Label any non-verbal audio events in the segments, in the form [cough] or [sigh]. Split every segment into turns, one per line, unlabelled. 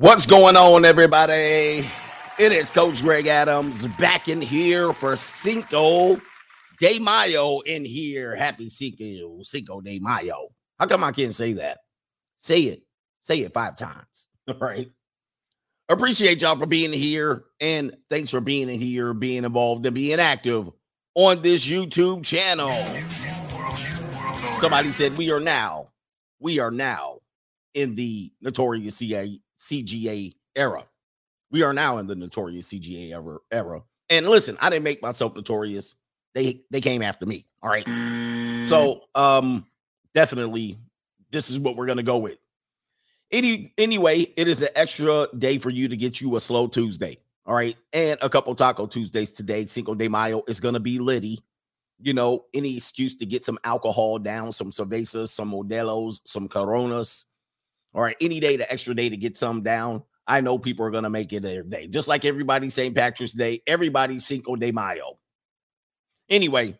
What's going on, everybody? It is Coach Greg Adams back in here for Cinco de Mayo in here. Happy Cinco, Cinco de Mayo. How come I can't say that? Say it. Say it five times. All [laughs] right. Appreciate y'all for being here. And thanks for being in here, being involved, and being active on this YouTube channel. Somebody said we are now, we are now in the notorious CA, CGA era. We are now in the notorious CGA era, era. And listen, I didn't make myself notorious. They they came after me. All right. So um definitely this is what we're gonna go with. Any anyway, it is an extra day for you to get you a slow Tuesday. All right. And a couple Taco Tuesdays today. Cinco de Mayo is gonna be litty. You know, any excuse to get some alcohol down, some cervezas, some modelos, some coronas, all right, any day, the extra day to get some down. I know people are gonna make it their day, just like everybody St. Patrick's Day, everybody Cinco de Mayo. Anyway,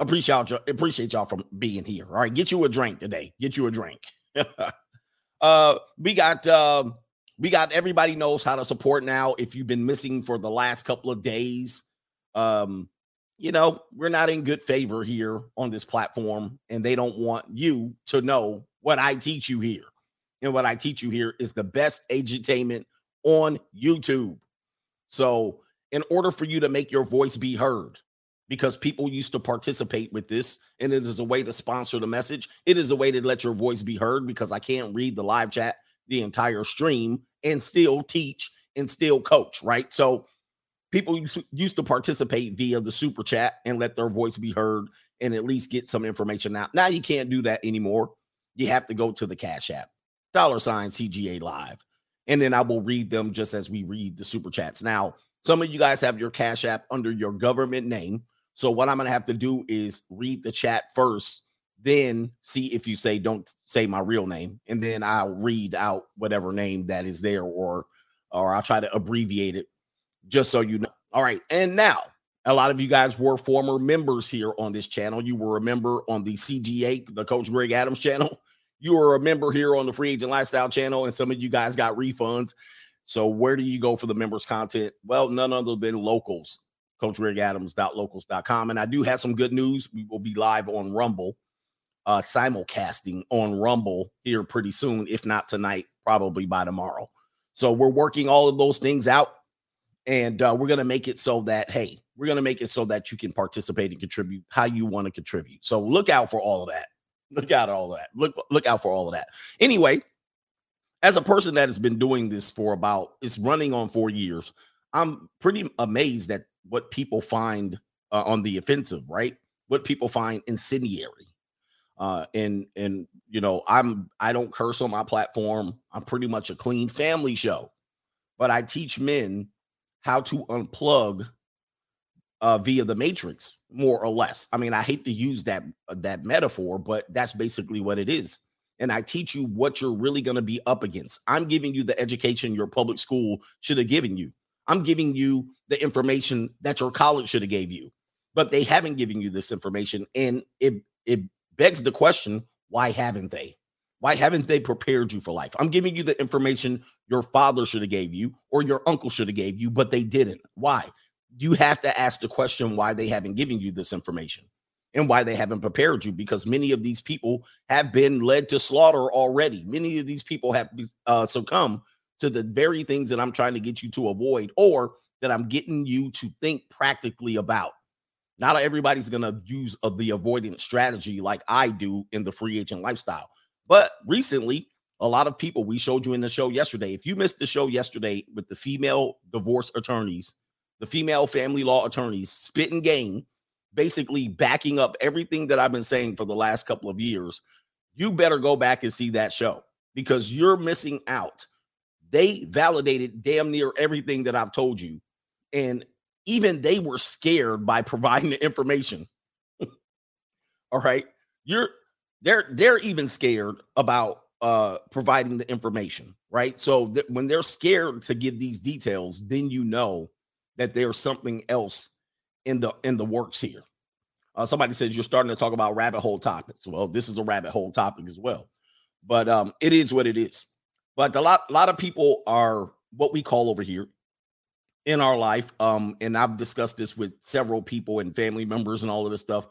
appreciate y'all, appreciate y'all from being here. All right, get you a drink today. Get you a drink. [laughs] uh, we got um, we got everybody knows how to support now. If you've been missing for the last couple of days, um, you know, we're not in good favor here on this platform, and they don't want you to know what I teach you here and what I teach you here is the best edutainment on YouTube. So, in order for you to make your voice be heard, because people used to participate with this, and it is a way to sponsor the message, it is a way to let your voice be heard because I can't read the live chat the entire stream and still teach and still coach, right? So, people used to participate via the super chat and let their voice be heard and at least get some information out. Now you can't do that anymore. You have to go to the Cash App dollar sign CGA live. And then I will read them just as we read the super chats. Now, some of you guys have your Cash App under your government name. So what I'm going to have to do is read the chat first, then see if you say don't say my real name, and then I'll read out whatever name that is there or or I'll try to abbreviate it just so you know. All right. And now, a lot of you guys were former members here on this channel. You were a member on the CGA, the Coach Greg Adams channel you are a member here on the Free Agent Lifestyle channel, and some of you guys got refunds. So where do you go for the members content? Well, none other than locals, coachgregadams.locals.com. And I do have some good news. We will be live on Rumble, uh, simulcasting on Rumble here pretty soon, if not tonight, probably by tomorrow. So we're working all of those things out. And uh, we're going to make it so that, hey, we're going to make it so that you can participate and contribute how you want to contribute. So look out for all of that. Look out all of that. Look look out for all of that. Anyway, as a person that has been doing this for about it's running on 4 years, I'm pretty amazed at what people find uh, on the offensive, right? What people find incendiary. Uh, and and you know, I'm I don't curse on my platform. I'm pretty much a clean family show. But I teach men how to unplug uh, via the matrix more or less. I mean i hate to use that uh, that metaphor but that's basically what it is. And i teach you what you're really going to be up against. I'm giving you the education your public school should have given you. I'm giving you the information that your college should have gave you but they haven't given you this information and it it begs the question why haven't they? Why haven't they prepared you for life? I'm giving you the information your father should have gave you or your uncle should have gave you but they didn't. Why you have to ask the question why they haven't given you this information and why they haven't prepared you because many of these people have been led to slaughter already. Many of these people have uh, succumbed to the very things that I'm trying to get you to avoid or that I'm getting you to think practically about. Not everybody's going to use uh, the avoidance strategy like I do in the free agent lifestyle. But recently, a lot of people, we showed you in the show yesterday. If you missed the show yesterday with the female divorce attorneys the female family law attorneys spitting game, basically backing up everything that I've been saying for the last couple of years, you better go back and see that show because you're missing out. They validated damn near everything that I've told you. And even they were scared by [laughs] providing the information. [laughs] All right. You're they're they're even scared about uh providing the information, right? So when they're scared to give these details, then you know that there's something else in the in the works here. Uh, somebody says you're starting to talk about rabbit hole topics. Well, this is a rabbit hole topic as well, but um, it is what it is. But a lot, a lot of people are what we call over here in our life. Um, and I've discussed this with several people and family members and all of this stuff.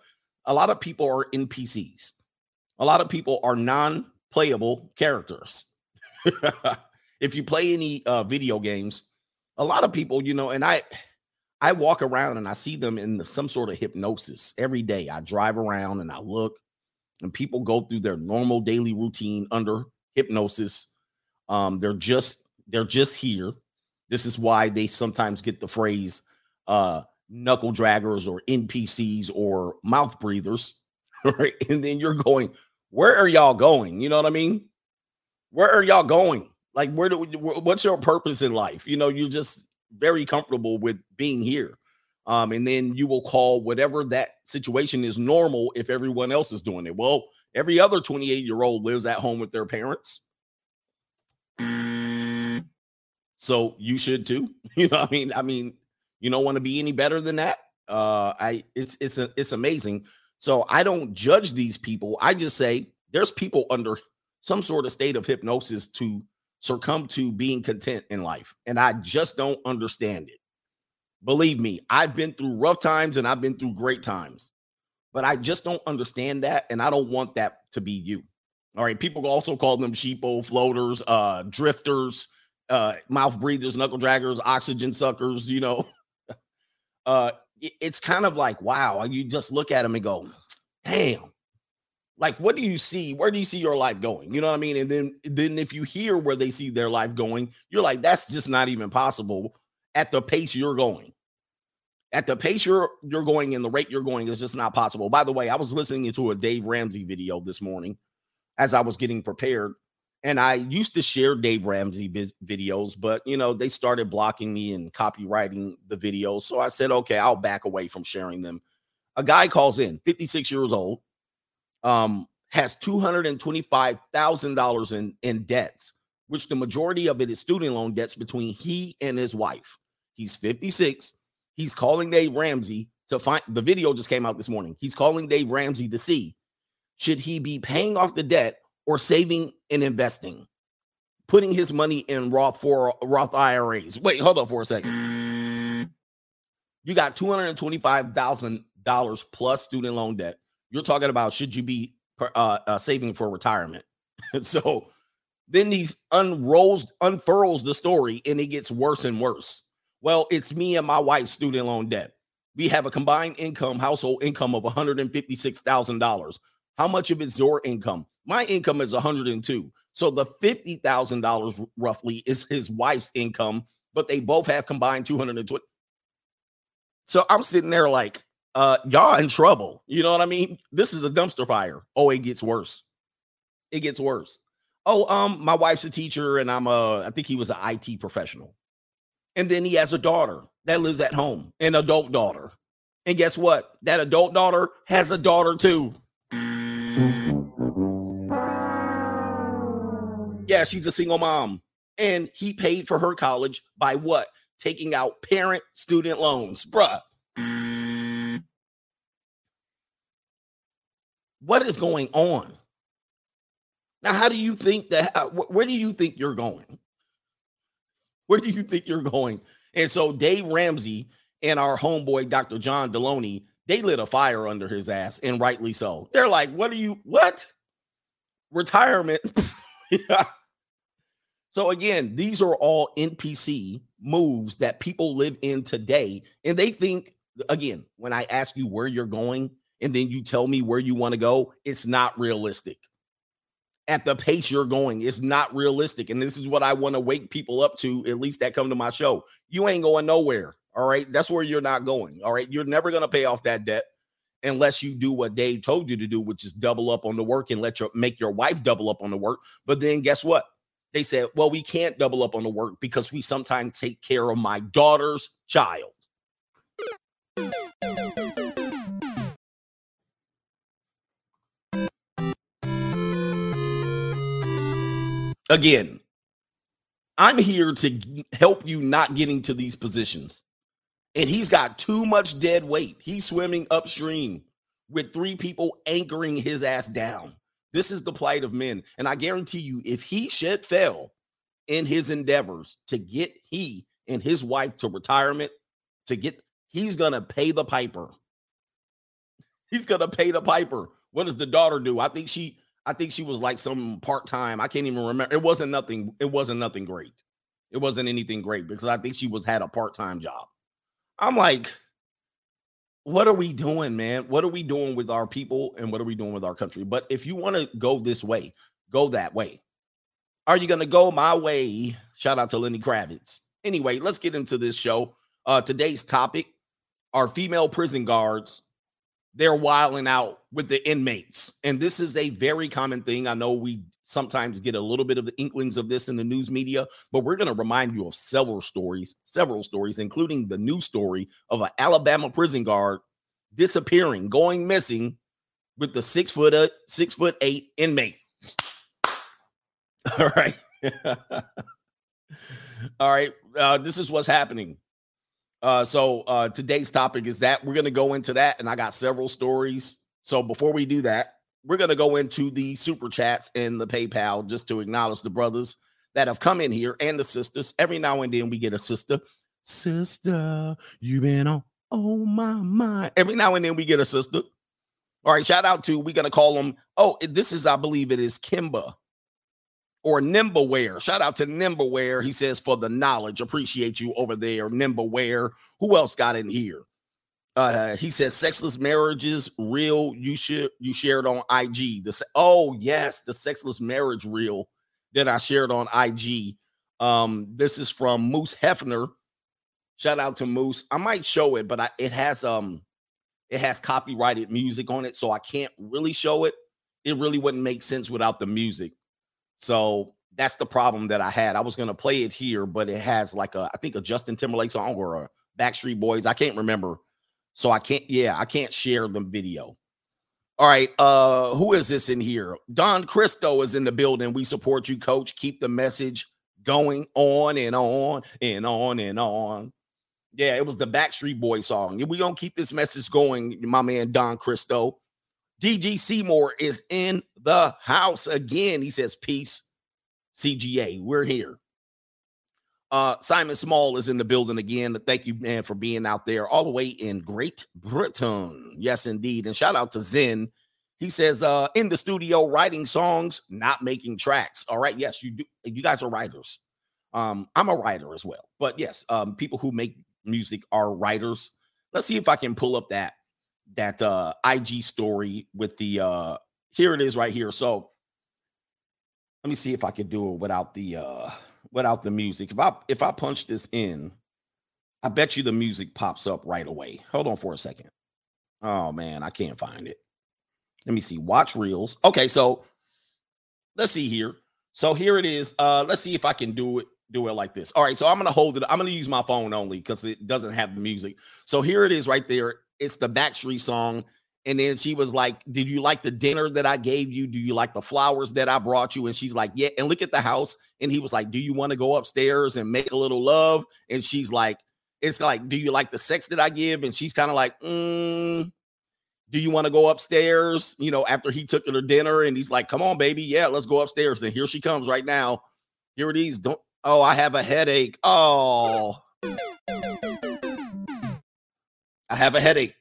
A lot of people are NPCs. A lot of people are non-playable characters. [laughs] if you play any uh, video games, a lot of people, you know, and I I walk around and I see them in the, some sort of hypnosis every day. I drive around and I look, and people go through their normal daily routine under hypnosis. Um, they're just they're just here. This is why they sometimes get the phrase uh, knuckle draggers or NPCs or mouth breathers, [laughs] right? And then you're going, where are y'all going? You know what I mean? Where are y'all going? Like, where do what's your purpose in life? You know, you're just very comfortable with being here. Um, and then you will call whatever that situation is normal if everyone else is doing it. Well, every other 28 year old lives at home with their parents. So you should too. [laughs] You know, I mean, I mean, you don't want to be any better than that. Uh, I it's it's a, it's amazing. So I don't judge these people. I just say there's people under some sort of state of hypnosis to succumb to being content in life. And I just don't understand it. Believe me, I've been through rough times and I've been through great times, but I just don't understand that. And I don't want that to be you. All right. People also call them sheeple floaters, uh, drifters, uh, mouth breathers, knuckle draggers, oxygen suckers, you know. [laughs] uh, it's kind of like, wow, you just look at them and go, damn, like what do you see where do you see your life going? You know what i mean? And then then if you hear where they see their life going you're like that's just not even possible at the pace you're going. At the pace you're you're going and the rate you're going is just not possible. By the way i was listening to a dave ramsey video this morning as i was getting prepared and i used to share dave ramsey videos but you know they started blocking me and copywriting the videos so i said okay i'll back away from sharing them. A guy calls in 56 years old um, has $225,000 in, in debts, which the majority of it is student loan debts between he and his wife. He's 56. He's calling Dave Ramsey to find the video just came out this morning. He's calling Dave Ramsey to see should he be paying off the debt or saving and investing, putting his money in Roth for Roth IRAs. Wait, hold on for a second. You got $225,000 plus student loan debt. You're talking about should you be uh, uh, saving for retirement? [laughs] so then he unrolls, unfurls the story, and it gets worse and worse. Well, it's me and my wife's student loan debt. We have a combined income, household income of $156,000. How much of it's your income? My income is 102. So the $50,000 roughly is his wife's income, but they both have combined 220. So I'm sitting there like, uh, y'all in trouble. You know what I mean? This is a dumpster fire. Oh, it gets worse. It gets worse. Oh, um, my wife's a teacher, and I'm a, I think he was an IT professional. And then he has a daughter that lives at home, an adult daughter. And guess what? That adult daughter has a daughter too. Yeah, she's a single mom. And he paid for her college by what? Taking out parent student loans. Bruh, What is going on? Now, how do you think that? Uh, where do you think you're going? Where do you think you're going? And so Dave Ramsey and our homeboy Dr. John Delony, they lit a fire under his ass, and rightly so. They're like, "What are you? What? Retirement?" [laughs] So again, these are all NPC moves that people live in today, and they think again when I ask you where you're going, and then you tell me where you want to go, it's not realistic. At the pace you're going, it's not realistic. And this is what I want to wake people up to, at least that come to my show. You ain't going nowhere. All right. That's where you're not going. All right. You're never going to pay off that debt unless you do what Dave told you to do, which is double up on the work and let your make your wife double up on the work. But then guess what? They said, well, we can't double up on the work because we sometimes take care of my daughter's child. Again, I'm here to help you not getting to these positions. And he's got too much dead weight. He's swimming upstream with three people anchoring his ass down. This is the plight of men. And I guarantee you, if he should fail, in his endeavors to get he and his wife to retirement, to get he's gonna pay the piper. He's gonna pay the piper. What does the daughter do? I think she I think she was like some part-time. I can't even remember. It wasn't nothing, it wasn't nothing great. It wasn't anything great because I think she was had a part-time job. I'm like, what are we doing, man? What are we doing with our people and what are we doing with our country? But if you want to go this way, go that way. Are you going to go my way? Shout out to Lenny Kravitz. Anyway, let's get into this show. Uh, today's topic are female prison guards. They're wiling out with the inmates. And this is a very common thing. I know we sometimes get a little bit of the inklings of this in the news media, but we're going to remind you of several stories, several stories, including the new story of an Alabama prison guard disappearing, going missing with the six foot uh, six foot eight inmate. [laughs] All right. [laughs] All right. Uh, this is what's happening. Uh, so uh, today's topic is that we're going to go into that, and I got several stories. So before we do that, we're going to go into the super chats and the PayPal just to acknowledge the brothers that have come in here and the sisters. Every now and then we get a sister. Sister, you been on oh my mind. Every now and then we get a sister. All right, shout out to we're gonna call them. Oh, this is I believe it is Kimba or Nimbleware. Shout out to Nimbleware. He says for the knowledge. Appreciate you over there, Nimbleware. Who else got in here? Uh, he says sexless marriages real. You should you shared on IG. The oh yes, the sexless marriage reel that I shared on IG. Um, this is from Moose Hefner. Shout out to Moose. I might show it, but I, it has um it has copyrighted music on it, so I can't really show it. It really wouldn't make sense without the music. So that's the problem that I had. I was gonna play it here, but it has like a I think a Justin Timberlake song or a Backstreet Boys. I can't remember. So I can't, yeah, I can't share the video. All right, uh, who is this in here? Don Cristo is in the building. We support you, coach. Keep the message going on and on and on and on. Yeah, it was the Backstreet Boy song. We gonna keep this message going, my man Don Cristo. DG Seymour is in the house again. He says, Peace, CGA. We're here. Uh, Simon Small is in the building again. Thank you, man, for being out there all the way in Great Britain. Yes, indeed. And shout out to Zen. He says, uh, in the studio, writing songs, not making tracks. All right. Yes, you do. You guys are writers. Um, I'm a writer as well. But yes, um, people who make music are writers. Let's see if I can pull up that that uh IG story with the uh here it is right here. So let me see if I can do it without the uh without the music. If I if I punch this in, I bet you the music pops up right away. Hold on for a second. Oh man, I can't find it. Let me see. Watch reels. Okay, so let's see here. So here it is. Uh let's see if I can do it do it like this. All right, so I'm gonna hold it. I'm gonna use my phone only because it doesn't have the music. So here it is right there. It's the Backstreet song. And then she was like, Did you like the dinner that I gave you? Do you like the flowers that I brought you? And she's like, Yeah. And look at the house. And he was like, Do you want to go upstairs and make a little love? And she's like, It's like, Do you like the sex that I give? And she's kind of like, mm, Do you want to go upstairs? You know, after he took her to dinner and he's like, Come on, baby. Yeah, let's go upstairs. And here she comes right now. Here it is. Don't, oh, I have a headache. Oh, I have a headache.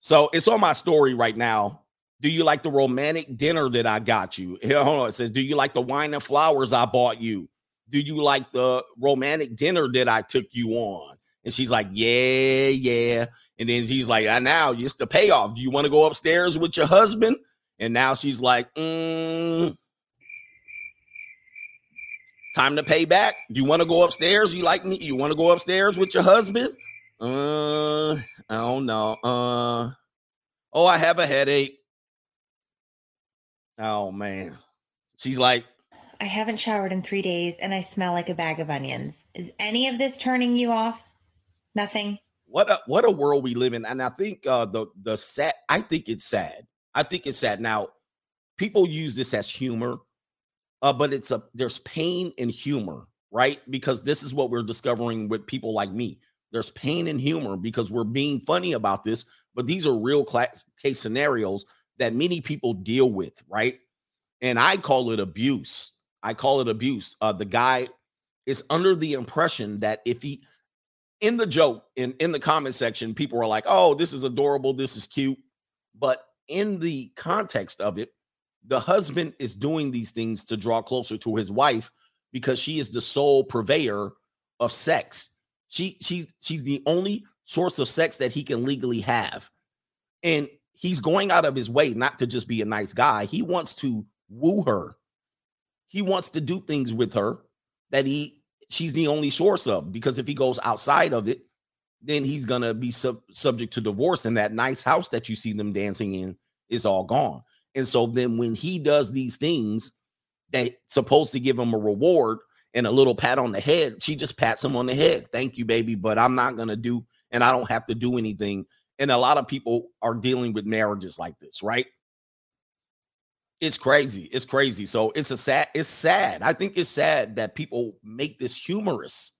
So it's on my story right now. Do you like the romantic dinner that I got you? Here, [laughs] hold on. It says, Do you like the wine and flowers I bought you? Do you like the romantic dinner that I took you on? And she's like, Yeah, yeah. And then she's like, ah, Now it's the payoff. Do you want to go upstairs with your husband? And now she's like, mm, Time to pay back. Do you want to go upstairs? You like me? You want to go upstairs with your husband? Uh, I don't know. Uh, oh, I have a headache. Oh man, she's like,
I haven't showered in three days and I smell like a bag of onions. Is any of this turning you off? Nothing.
What a what a world we live in, and I think uh, the the sad. I think it's sad. I think it's sad. Now, people use this as humor, uh, but it's a there's pain in humor, right? Because this is what we're discovering with people like me. There's pain and humor because we're being funny about this, but these are real class case scenarios that many people deal with, right? And I call it abuse. I call it abuse. Uh, the guy is under the impression that if he in the joke in in the comment section people are like oh this is adorable this is cute but in the context of it the husband is doing these things to draw closer to his wife because she is the sole purveyor of sex she she she's the only source of sex that he can legally have. And he's going out of his way not to just be a nice guy. He wants to woo her. He wants to do things with her that he she's the only source of because if he goes outside of it, then he's gonna be sub- subject to divorce, and that nice house that you see them dancing in is all gone. And so then when he does these things that supposed to give him a reward and a little pat on the head, she just pats him on the head. Thank you, baby, but I'm not gonna do, and I don't have to do anything. And a lot of people are dealing with marriages like this, right? it's crazy. It's crazy. So it's a sad, it's sad. I think it's sad that people make this humorous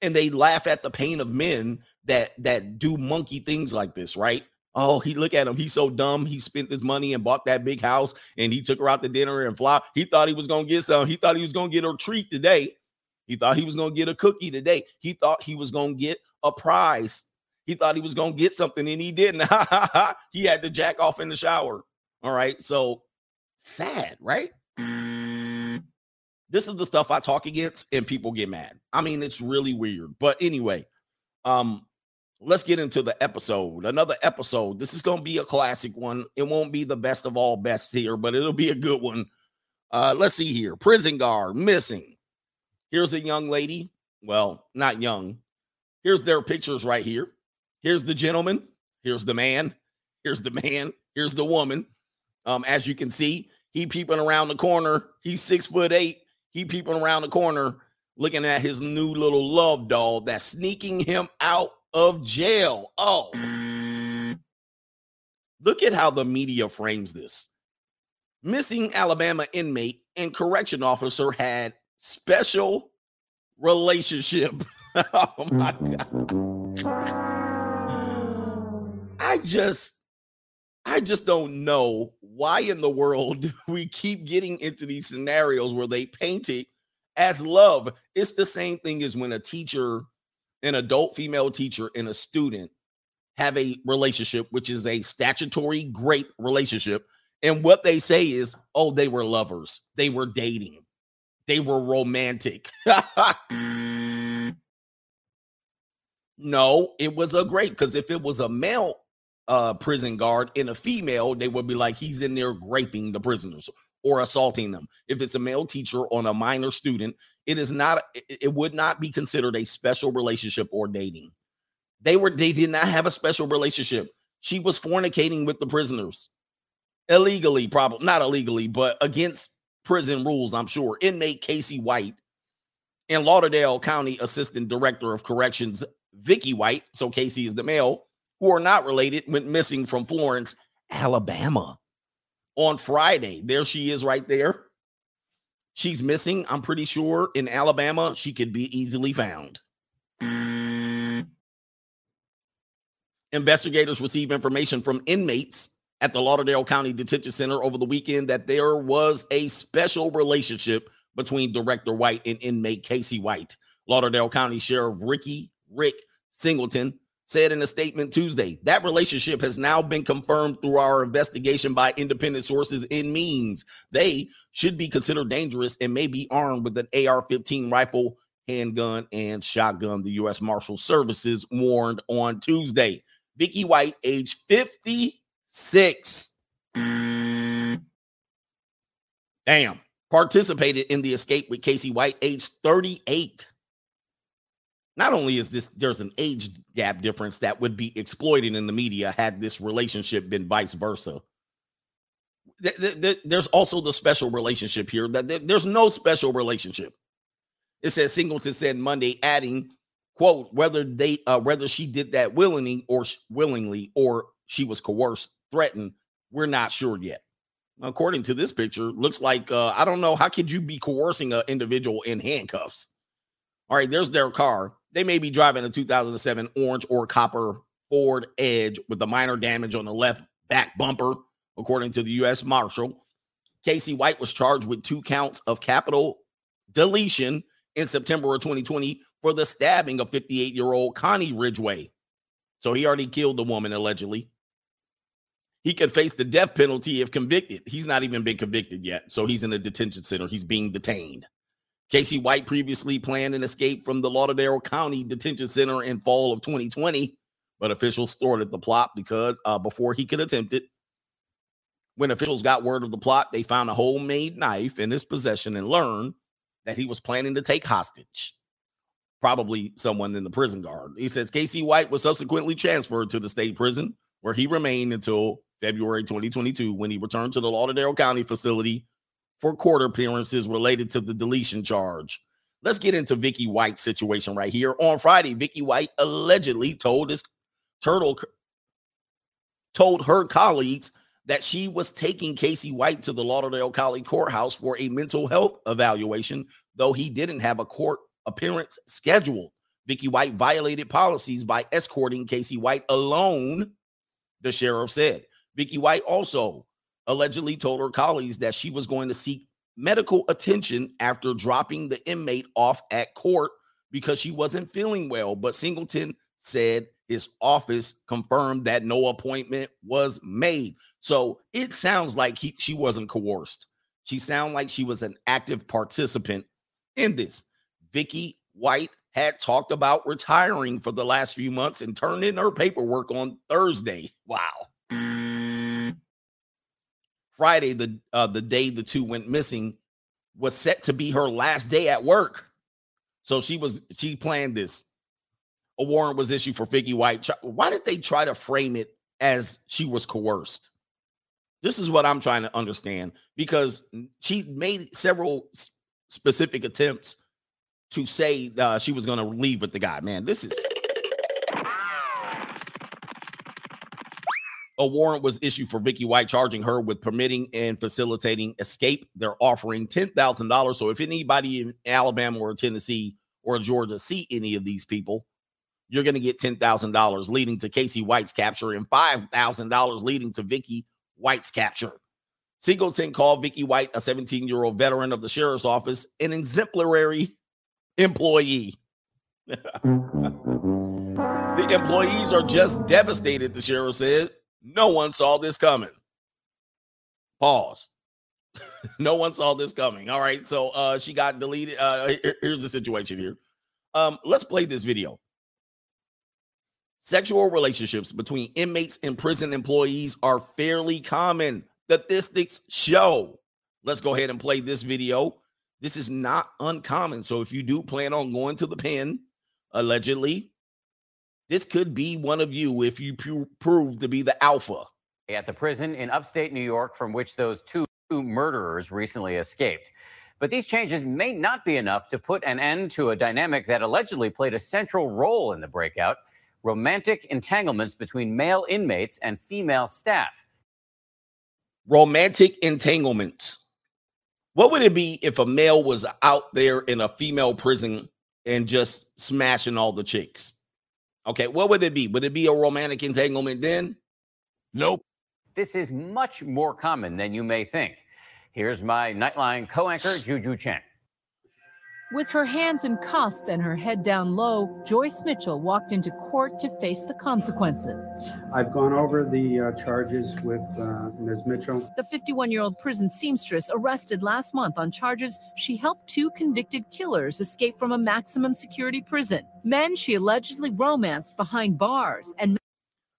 and they laugh at the pain of men that that do monkey things like this, right? Oh, he look at him. He's so dumb. He spent his money and bought that big house and he took her out to dinner and fly. He thought he was gonna get some. He thought he was gonna get a treat today. He thought he was gonna get a cookie today. He thought he was gonna get a prize. He thought he was gonna get something and he didn't. [laughs] he had to jack off in the shower. All right. So sad, right? This is the stuff I talk against and people get mad. I mean, it's really weird. But anyway, um, let's get into the episode. Another episode. This is going to be a classic one. It won't be the best of all best here, but it'll be a good one. Uh, let's see here. Prison guard missing. Here's a young lady. Well, not young. Here's their pictures right here. Here's the gentleman. Here's the man. Here's the man. Here's the woman. Um, as you can see, he peeping around the corner. He's six foot eight. He peeping around the corner, looking at his new little love doll that's sneaking him out of jail. Oh, look at how the media frames this. Missing Alabama inmate and correction officer had special relationship. [laughs] oh my God. I just I just don't know why in the world [laughs] we keep getting into these scenarios where they paint it as love. It's the same thing as when a teacher, an adult female teacher, and a student have a relationship, which is a statutory great relationship. And what they say is, oh, they were lovers, they were dating, they were romantic. [laughs] no, it was a great because if it was a male uh, prison guard and a female, they would be like, he's in there raping the prisoners or assaulting them. If it's a male teacher on a minor student, it is not, it would not be considered a special relationship or dating. They were, they did not have a special relationship. She was fornicating with the prisoners illegally, probably not illegally, but against prison rules, I'm sure. Inmate Casey White and Lauderdale County Assistant Director of Corrections, Vicky White. So Casey is the male who are not related went missing from Florence, Alabama on Friday. There she is right there. She's missing, I'm pretty sure, in Alabama. She could be easily found. Investigators received information from inmates at the Lauderdale County Detention Center over the weekend that there was a special relationship between Director White and inmate Casey White. Lauderdale County Sheriff Ricky Rick Singleton said in a statement Tuesday. That relationship has now been confirmed through our investigation by independent sources and means they should be considered dangerous and may be armed with an AR 15 rifle, handgun, and shotgun, the U.S. Marshal Services warned on Tuesday. Vicky White, age 56. Damn. Participated in the escape with Casey White, age 38 not only is this there's an age gap difference that would be exploited in the media had this relationship been vice versa. There's also the special relationship here that there's no special relationship. It says singleton said monday adding quote whether they uh, whether she did that willingly or willingly or she was coerced threatened we're not sure yet. According to this picture looks like uh, i don't know how could you be coercing an individual in handcuffs? All right there's their car they may be driving a 2007 orange or copper Ford Edge with the minor damage on the left back bumper, according to the U.S. Marshal. Casey White was charged with two counts of capital deletion in September of 2020 for the stabbing of 58 year old Connie Ridgeway. So he already killed the woman allegedly. He could face the death penalty if convicted. He's not even been convicted yet. So he's in a detention center. He's being detained. Casey White previously planned an escape from the Lauderdale County Detention Center in fall of 2020, but officials thwarted the plot because uh, before he could attempt it. When officials got word of the plot, they found a homemade knife in his possession and learned that he was planning to take hostage, probably someone in the prison guard. He says Casey White was subsequently transferred to the state prison where he remained until February 2022 when he returned to the Lauderdale County facility for court appearances related to the deletion charge. Let's get into Vicky White's situation right here. On Friday, Vicky White allegedly told his turtle told her colleagues that she was taking Casey White to the Lauderdale County Courthouse for a mental health evaluation, though he didn't have a court appearance scheduled. Vicky White violated policies by escorting Casey White alone, the sheriff said. Vicky White also allegedly told her colleagues that she was going to seek medical attention after dropping the inmate off at court because she wasn't feeling well. But Singleton said his office confirmed that no appointment was made. So it sounds like he, she wasn't coerced. She sounded like she was an active participant in this. Vicky White had talked about retiring for the last few months and turned in her paperwork on Thursday. Wow. Friday, the uh, the day the two went missing, was set to be her last day at work. So she was she planned this. A warrant was issued for Vicky White. Why did they try to frame it as she was coerced? This is what I'm trying to understand because she made several specific attempts to say uh, she was going to leave with the guy. Man, this is a warrant was issued for Vicky White, charging her with permitting and facilitating escape. They're offering ten thousand dollars. So if anybody in Alabama or Tennessee or Georgia see any of these people, you're going to get ten thousand dollars, leading to Casey White's capture, and five thousand dollars leading to Vicky White's capture. Singleton called Vicky White, a 17 year old veteran of the sheriff's office, an exemplary employee. [laughs] Mm-hmm. the employees are just devastated, the sheriff said. No one saw this coming. Pause. [laughs] no one saw this coming. All right. So uh she got deleted. Uh here's the situation here. Um, let's play this video. Sexual relationships between inmates and prison employees are fairly common. Statistics show. Let's go ahead and play this video. This is not uncommon. So if you do plan on going to the pen, allegedly, this could be one of you if you prove to be the alpha.
At the prison in upstate New York, from which those two murderers recently escaped. But these changes may not be enough to put an end to a dynamic that allegedly played a central role in the breakout romantic entanglements between male inmates and female staff.
Romantic entanglements. What would it be if a male was out there in a female prison and just smashing all the chicks? Okay, what would it be? Would it be a romantic entanglement then? Nope.
This is much more common than you may think. Here's my Nightline co anchor, Juju Chang.
With her hands in cuffs and her head down low, Joyce Mitchell walked into court to face the consequences.
I've gone over the uh, charges with uh, Ms. Mitchell.
The 51 year old prison seamstress arrested last month on charges she helped two convicted killers escape from a maximum security prison. Men she allegedly romanced behind bars and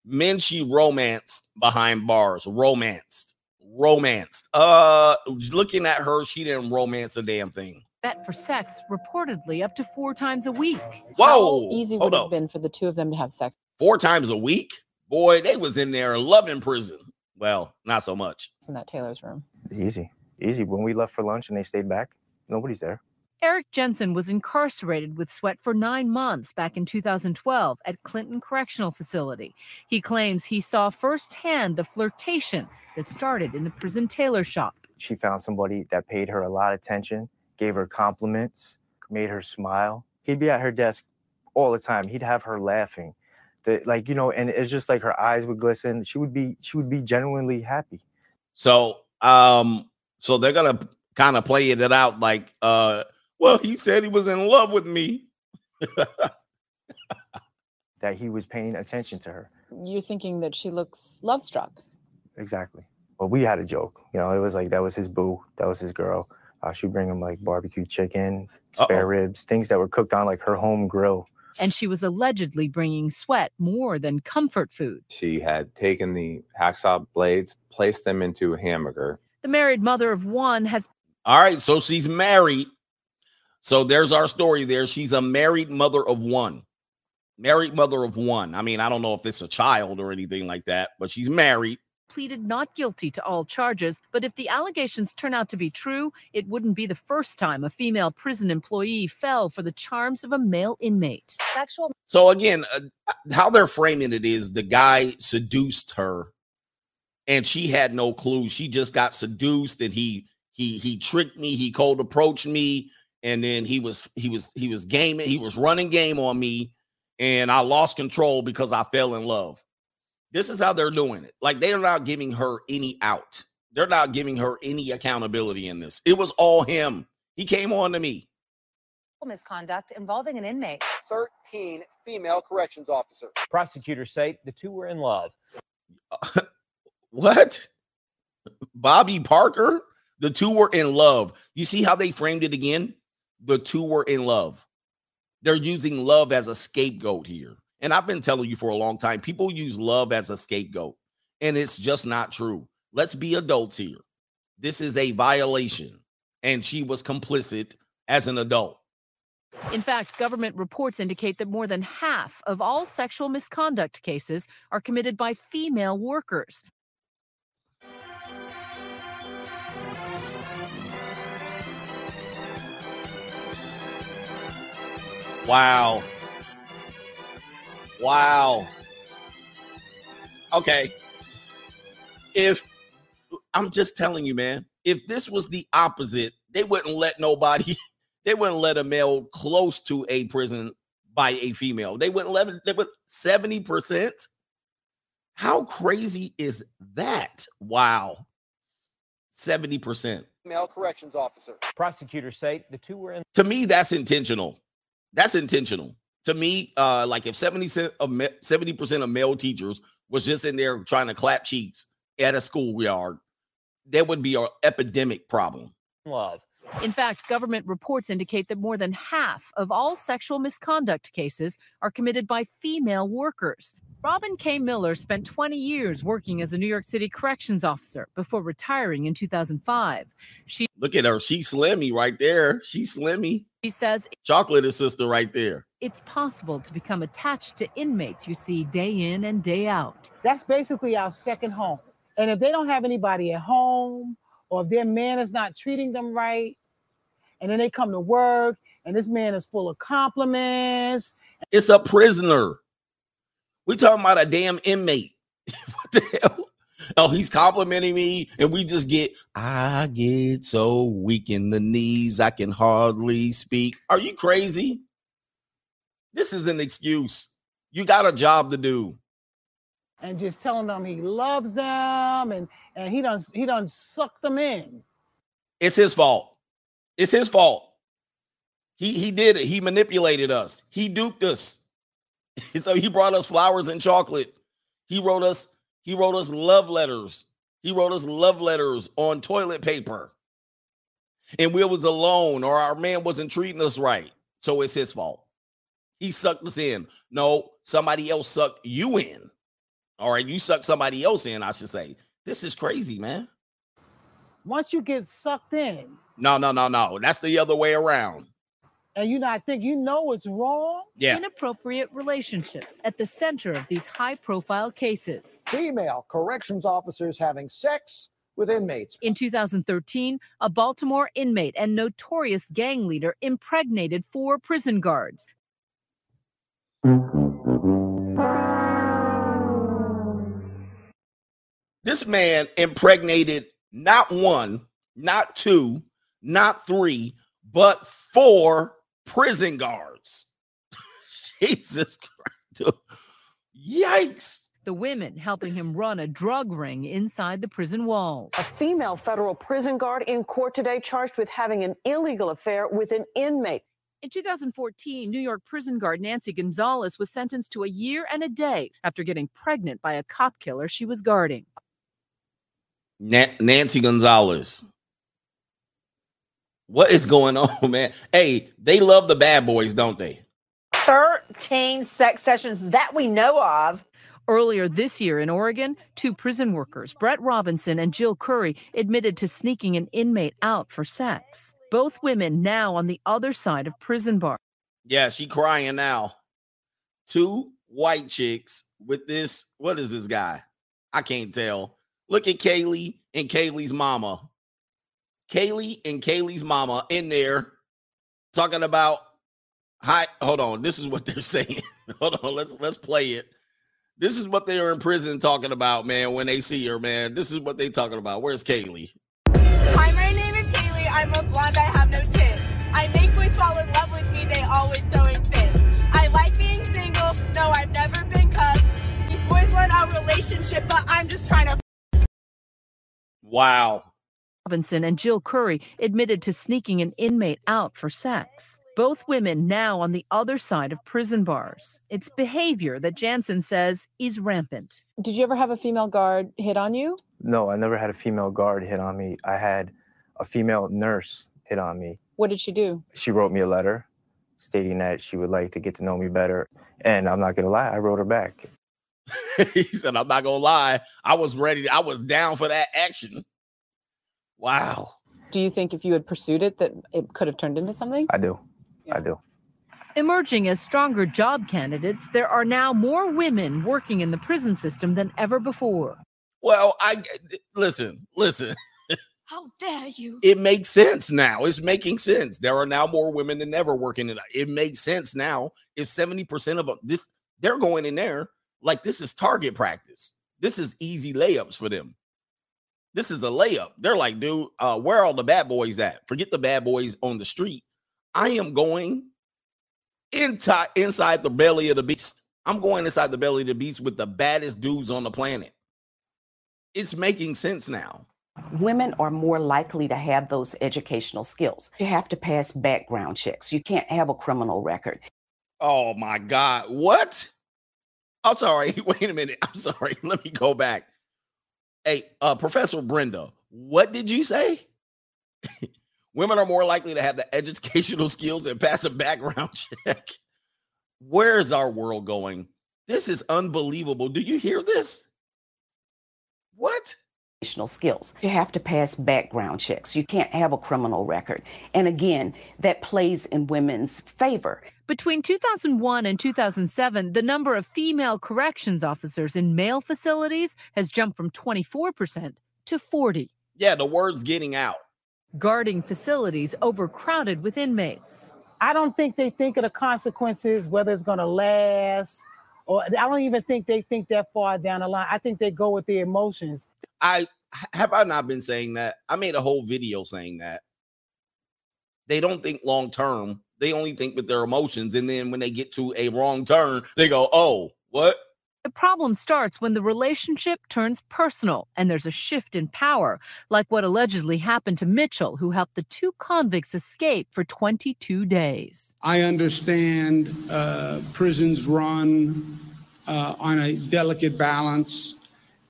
men she romanced behind bars. Romanced. Romanced. Uh looking at her, she didn't romance a damn thing
bet for sex reportedly up to four times a week.
Whoa!
How easy would it have been for the two of them to have sex?
Four times a week? Boy, they was in there loving prison. Well, not so much.
It's in that tailor's room.
Easy, easy. When we left for lunch and they stayed back, nobody's there.
Eric Jensen was incarcerated with Sweat for nine months back in 2012 at Clinton Correctional Facility. He claims he saw firsthand the flirtation that started in the prison tailor shop.
She found somebody that paid her a lot of attention gave her compliments, made her smile. He'd be at her desk all the time. He'd have her laughing. The, like, you know, and it's just like her eyes would glisten. She would be she would be genuinely happy.
So um so they're gonna kind of play it out like uh Well, he said he was in love with me. [laughs]
that he was paying attention to her.
You're thinking that she looks love struck.
Exactly. But we had a joke. You know, it was like that was his boo, that was his girl. Uh, she'd bring him like barbecue chicken, spare
Uh-oh.
ribs, things that were cooked on like her home grill.
And she was allegedly bringing Sweat more than comfort food.
She had taken the hacksaw blades, placed them into a hamburger.
The married mother of one has
All right, so she's married. So there's our story there. She's a married mother of one. Married mother of one. I mean, I don't know if it's a child or anything like that, but she's married.
Pleaded not guilty to all charges, but if the allegations turn out to be true, it wouldn't be the first time a female prison employee fell for the charms of a male inmate.
Sexual
So again, uh, how they're framing it is the guy seduced her and she had no clue. She just got seduced and he he he tricked me, he cold approached me and then he was he was he was gaming, he was running game on me and I lost control because I fell in love. This is how they're doing it. Like they're not giving her any out. They're not giving her any accountability in this. It was all him. He came on to me.
misconduct involving an inmate.
13 female corrections officers.
Prosecutors say the two were in love. [laughs]
What? Bobby Parker? The two were in love. You see how they framed it again? The two were in love. They're using love as a scapegoat here. And I've been telling you for a long time people use love as a scapegoat, and it's just not true. Let's be adults here. This is a violation, and she was complicit as an adult.
In fact, government reports indicate that more than half of all sexual misconduct cases are committed by female workers.
Wow. Wow. Okay. If I'm just telling you, man, if this was the opposite, they wouldn't let nobody, [laughs] they wouldn't let a male close to a prison by a female. They wouldn't let they would 70%. How crazy is that? Wow. 70%.
Female corrections officer.
Prosecutors say the two were in
to me that's intentional that's intentional to me uh like if 70 of 70% of male teachers was just in there trying to clap cheeks at a schoolyard there would be an epidemic problem
love.
In fact, government reports indicate that more than half of all sexual misconduct cases are committed by female workers. Robin K. Miller spent 20 years working as a New York City corrections officer before retiring in 2005. She
look at her she's slimmy right there she's slimmy
she says
chocolate is sister right there
it's possible to become attached to inmates you see day in and day out.
That's basically our second home. And if they don't have anybody at home, or if their man is not treating them right, and then they come to work and this man is full of compliments.
it's a prisoner we talking about a damn inmate [laughs] what the hell oh he's complimenting me and we just get i get so weak in the knees i can hardly speak are you crazy this is an excuse. You got a job to do.
And just telling them he loves them and and he done he doesn't suck them in.
it's his fault. It's his fault. He he did it. He manipulated us. He duped us. [laughs] So he brought us flowers and chocolate. He wrote us he wrote us love letters. He wrote us love letters on toilet paper. And we was alone or our man wasn't treating us right. So it's his fault he sucked us in. No somebody else sucked you in. All right you sucked somebody else in i should say. This is crazy man.
Once you get sucked in.
No no no no that's the other way around.
And you not think you know it's wrong,
yeah.
Inappropriate relationships at the center of these high profile cases.
Female corrections officers having sex with inmates.
In 2013, a Baltimore inmate and notorious gang leader impregnated four prison guards.
This man impregnated not one, not two, not three, but four prison guards. [laughs] Jesus Christ. Yikes.
The women helping him run a drug ring inside the prison walls.
A female federal prison guard in court today charged with having an illegal affair with an inmate.
In 2014, New York prison guard Nancy Gonzalez was sentenced to a year and a day after getting pregnant by a cop killer she was guarding.
Na- Nancy Gonzalez. What is going [laughs] on, man? Hey, they love the bad boys, don't they?
13 sex sessions that we know of.
Earlier this year in Oregon, two prison workers, Brett Robinson and Jill Curry, admitted to sneaking an inmate out for sex. Both women now on the other side of prison bars.
Yeah, she crying now. Two white chicks with this. What is this guy? I can't tell. Look at Kaylee and Kaylee's mama. Kaylee and Kaylee's mama in there talking about hi. Hold on. This is what [laughs] they're saying. hold on. Let's let's play it. This is what they are in prison talking about, man, when they see her, man. This is what they talking about. Where's Kaylee?
Hi, I'm a blonde. I have no tits. I make boys fall in love with me. They always throwing fits. I like being single. No, I've never been cuffed. These boys want a relationship, but I'm just trying to.
Wow.
Robinson and Jill Curry admitted to sneaking an inmate out for sex. Both women now on the other side of prison bars. It's behavior that Jansen says is rampant.
Did you ever have a female guard hit on you?
No, I never had a female guard hit on me. I had a female nurse hit on me.
What did she do?
She wrote me a letter stating that she would like to get to know me better. And I'm not going to lie, I wrote her back. [laughs]
he said, I'm not going to lie. I was ready. I was down for that action. Wow.
Do you think if you had pursued it that it could have turned into something?
I do. I do.
Emerging as stronger job candidates, there are now more women working in the prison system than ever before.
Well, I listen, listen. [laughs]
How dare you?
It makes sense now. It's making sense. There are now more women than ever working it. It makes sense now. If 70% of them this they're going in there like this is target practice. This is easy layups for them. This is a layup. They're like, dude, uh, where are all the bad boys at? Forget the bad boys on the street. I am going into, inside the belly of the beast. I'm going inside the belly of the beast with the baddest dudes on the planet. It's making sense now.
Women are more likely to have those educational skills. You have to pass background checks. You can't have a criminal record.
Oh my God. What? I'm sorry. [laughs] Wait a minute. I'm sorry. [laughs] Let me go back. Hey, uh, Professor Brenda, what did you say? [laughs] Women are more likely to have the educational skills and pass a background check. Where's our world going? This is unbelievable. Do you hear this? What?
Skills. You have to pass background checks. You can't have a criminal record. And again, that plays in women's favor.
Between 2001 and 2007, the number of female corrections officers in male facilities has jumped from 24% to 40.
Yeah, the word's getting out.
Guarding facilities overcrowded with inmates.
I don't think they think of the consequences, whether it's going to last, or I don't even think they think that far down the line. I think they go with their emotions.
I have I not been saying that? I made a whole video saying that. They don't think long term. They only think with their emotions. And then when they get to a wrong turn, they go, oh, what?
The problem starts when the relationship turns personal and there's a shift in power, like what allegedly happened to Mitchell, who helped the two convicts escape for 22 days.
I understand uh, prisons run uh, on a delicate balance.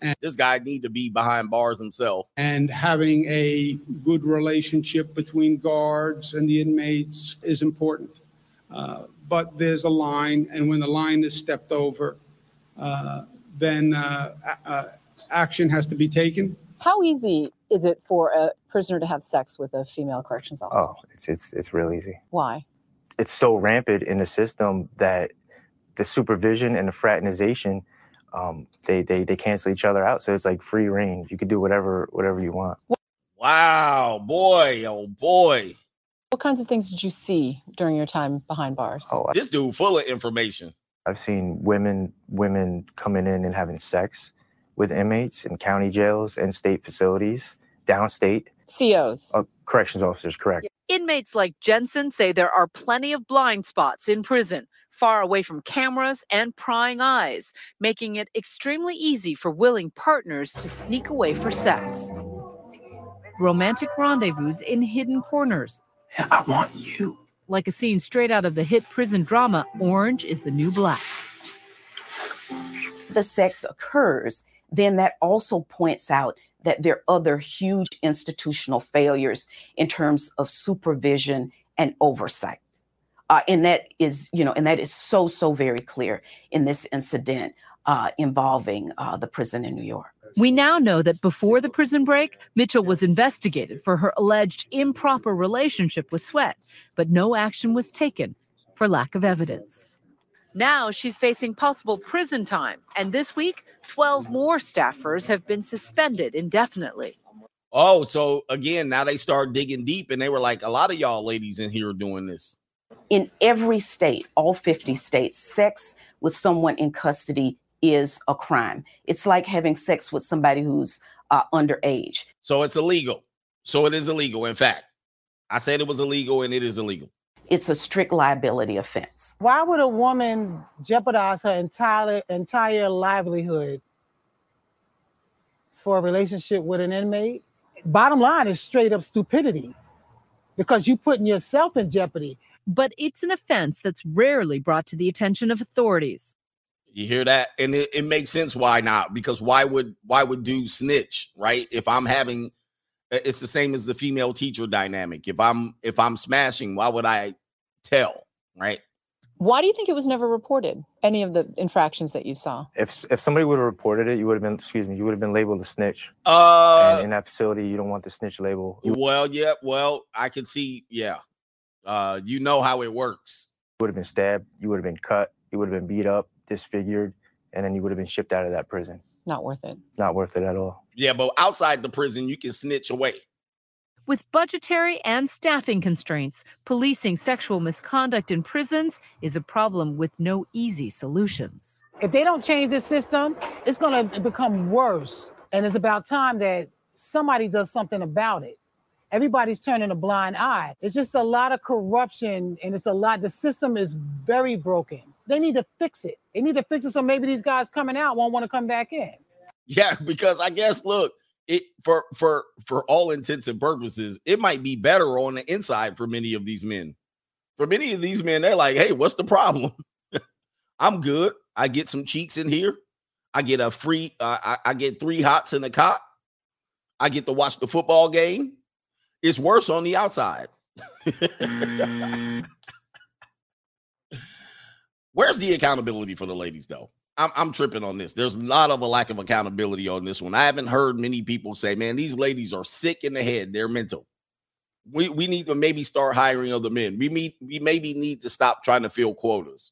And this guy need to be behind bars himself.
And having a good relationship between guards and the inmates is important. Uh, but there's a line, and when the line is stepped over, uh, then uh, uh, action has to be taken.
How easy is it for a prisoner to have sex with a female corrections officer?
Oh, it's it's it's real easy.
Why?
It's so rampant in the system that the supervision and the fraternization, um, they they they cancel each other out. So it's like free reign. You can do whatever whatever you want.
Wow, boy, oh boy.
What kinds of things did you see during your time behind bars?
Oh,
This dude full of information.
I've seen women women coming in and having sex with inmates in county jails and state facilities, downstate.
COs.
Uh, corrections officers, correct.
Inmates like Jensen say there are plenty of blind spots in prison. Far away from cameras and prying eyes, making it extremely easy for willing partners to sneak away for sex. Romantic rendezvous in hidden corners.
I want you.
Like a scene straight out of the hit prison drama Orange is the New Black.
The sex occurs, then that also points out that there are other huge institutional failures in terms of supervision and oversight. Uh, and that is, you know, and that is so, so very clear in this incident uh, involving uh, the prison in New York.
We now know that before the prison break, Mitchell was investigated for her alleged improper relationship with Sweat, but no action was taken for lack of evidence. Now she's facing possible prison time, and this week, 12 more staffers have been suspended indefinitely.
Oh, so again, now they start digging deep, and they were like, a lot of y'all ladies in here are doing this.
In every state, all 50 states, sex with someone in custody is a crime. It's like having sex with somebody who's uh, underage.
So it's illegal. So it is illegal. In fact, I said it was illegal, and it is illegal.
It's a strict liability offense.
Why would a woman jeopardize her entire entire livelihood for a relationship with an inmate? Bottom line is straight up stupidity because you're putting yourself in jeopardy.
But it's an offense that's rarely brought to the attention of authorities.
You hear that? And it, it makes sense why not? Because why would why would do snitch, right? If I'm having it's the same as the female teacher dynamic. If I'm if I'm smashing, why would I tell, right?
Why do you think it was never reported? Any of the infractions that you saw?
If if somebody would have reported it, you would have been excuse me, you would have been labeled a snitch.
Uh
and in that facility, you don't want the snitch label.
Well, yeah, well, I can see, yeah. Uh you know how it works.
You would have been stabbed, you would have been cut, you would have been beat up, disfigured, and then you would have been shipped out of that prison.
Not worth it.
Not worth it at all.
Yeah, but outside the prison, you can snitch away.
With budgetary and staffing constraints, policing sexual misconduct in prisons is a problem with no easy solutions.
If they don't change this system, it's going to become worse. And it's about time that somebody does something about it. Everybody's turning a blind eye. It's just a lot of corruption and it's a lot, the system is very broken. They need to fix it. They need to fix it so maybe these guys coming out won't want to come back in.
Yeah, because I guess look, it for for for all intents and purposes, it might be better on the inside for many of these men. For many of these men, they're like, "Hey, what's the problem? [laughs] I'm good. I get some cheeks in here. I get a free. Uh, I, I get three hots in the cot. I get to watch the football game. It's worse on the outside." Mm. [laughs] Where's the accountability for the ladies, though? I'm, I'm tripping on this. There's a lot of a lack of accountability on this one. I haven't heard many people say, man, these ladies are sick in the head. They're mental. We we need to maybe start hiring other men. We meet we maybe need to stop trying to fill quotas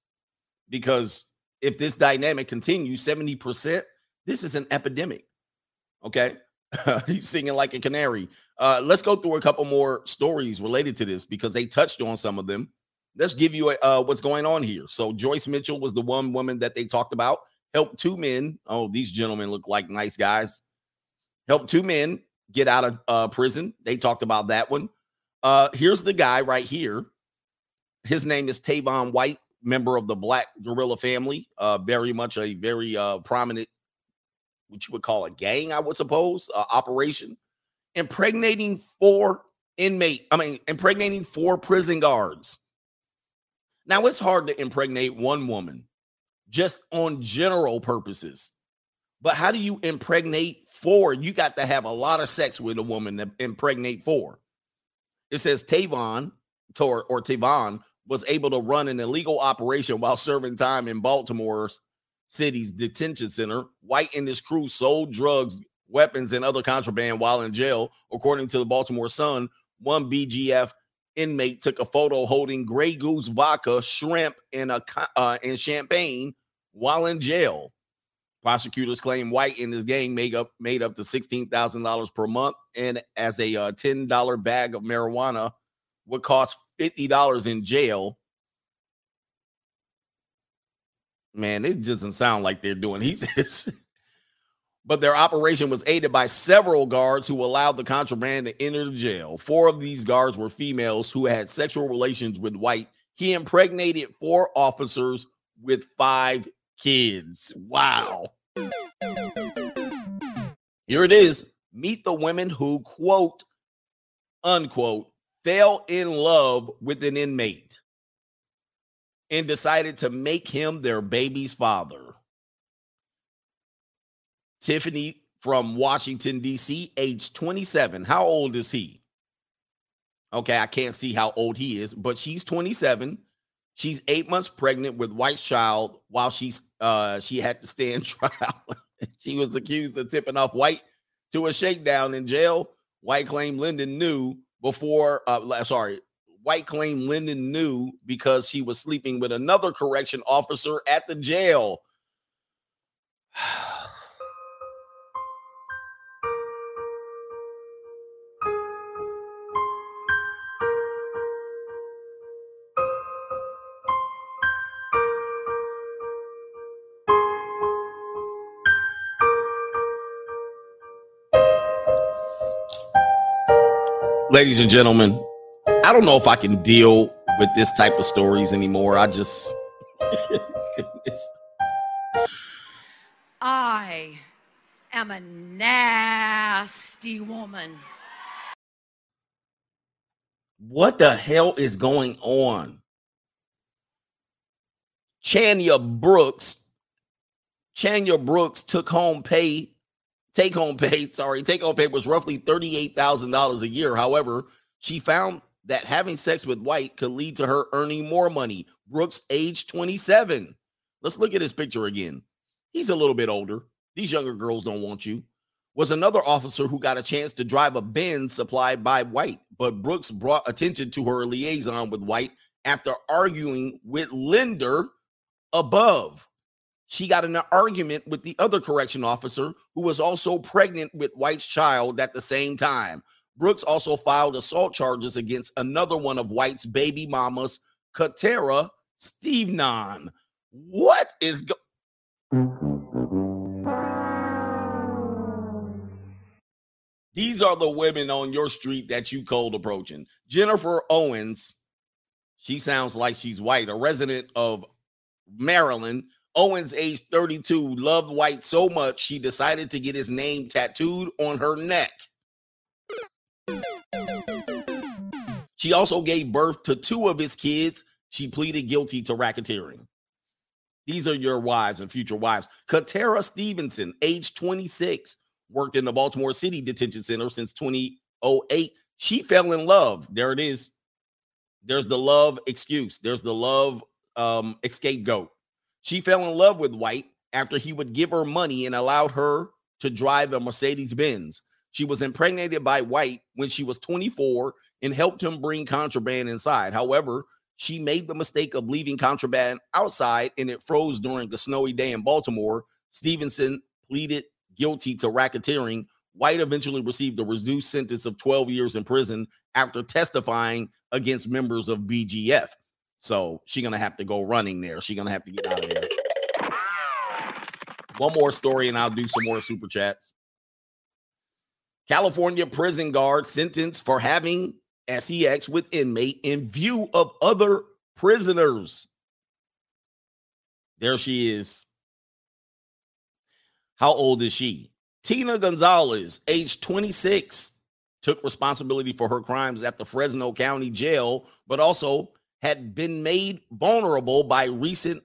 because if this dynamic continues, 70%, this is an epidemic. Okay. [laughs] He's singing like a canary. Uh, let's go through a couple more stories related to this because they touched on some of them let's give you a, uh, what's going on here. So Joyce Mitchell was the one woman that they talked about. Helped two men. Oh, these gentlemen look like nice guys. Helped two men get out of uh, prison. They talked about that one. Uh, here's the guy right here. His name is Tavon White, member of the Black Guerrilla family. Uh, very much a very uh, prominent, what you would call a gang, I would suppose, uh, operation. Impregnating four inmate, I mean, impregnating four prison guards. Now, it's hard to impregnate one woman just on general purposes. But how do you impregnate four? You got to have a lot of sex with a woman to impregnate four. It says Tavon or, or Tavon was able to run an illegal operation while serving time in Baltimore's city's detention center. White and his crew sold drugs, weapons, and other contraband while in jail, according to the Baltimore Sun. One BGF inmate took a photo holding Grey Goose vodka, shrimp, and a uh, and champagne while in jail. Prosecutors claim White and his gang made up made up to sixteen thousand dollars per month, and as a uh, ten dollar bag of marijuana would cost fifty dollars in jail. Man, it doesn't sound like they're doing. He says [laughs] but their operation was aided by several guards who allowed the contraband to enter the jail. Four of these guards were females who had sexual relations with White. He impregnated four officers with five kids. Wow. Here it is. Meet the women who, quote, unquote, fell in love with an inmate and decided to make him their baby's father. Tiffany from Washington, D.C., age 27. How old is he? Okay, I can't see how old he is, but she's 27. She's eight months pregnant with White's child while she's uh she had to stand [laughs] trial. she was accused of tipping off White to a shakedown in jail. White claimed Linder knew before uh sorry, White claimed Linder knew because she was sleeping with another correction officer at the jail. [sighs] [sighs] Ladies and gentlemen, I don't know if I can deal with this type of stories anymore. I just
I am a nasty woman.
what the hell is going on? Chania Brooks, Chania Brooks took home pay, take home pay, [laughs] sorry, take home pay was roughly $38,000 a year. However, she found that having sex with White could lead to her earning more money. Brooks, age 27. Let's look at his picture again. He's a little bit older. These younger girls don't want you. Was another officer who got a chance to drive a Benz supplied by White, but Brooks brought attention to her liaison with White after arguing with Linder above. She got in an argument with the other correction officer who was also pregnant with White's child at the same time. Brooks also filed assault charges against another one of White's baby mamas, Katera Stevenson. What is go- These are the women on your street that you cold approaching. Jennifer Owens, she sounds like she's white, a resident of Maryland. Owens, age 32, loved White so much she decided to get his name tattooed on her neck. She also gave birth to two of his kids. She pleaded guilty to racketeering. These are your wives and future wives. Katera Stevenson, age 26, worked in the Baltimore City Detention Center since 2008. She fell in love. There it is. There's the love excuse. There's the love um scapegoat. She fell in love with White after he would give her money and allowed her to drive a Mercedes Benz. She was impregnated by White when she was 24 and helped him bring contraband inside. However, she made the mistake of leaving contraband outside and it froze during a snowy day in Baltimore. Stevenson pleaded guilty to racketeering. White eventually received a reduced sentence of 12 years in prison after testifying against members of BGF. So she's gonna have to go running there. She's gonna have to get out of there. One more story, and I'll do some more super chats. California prison guard sentenced for having sex with inmate in view of other prisoners. There she is. How old is she? Tina Gonzalez, age 26, took responsibility for her crimes at the Fresno County Jail, but also had been made vulnerable by recent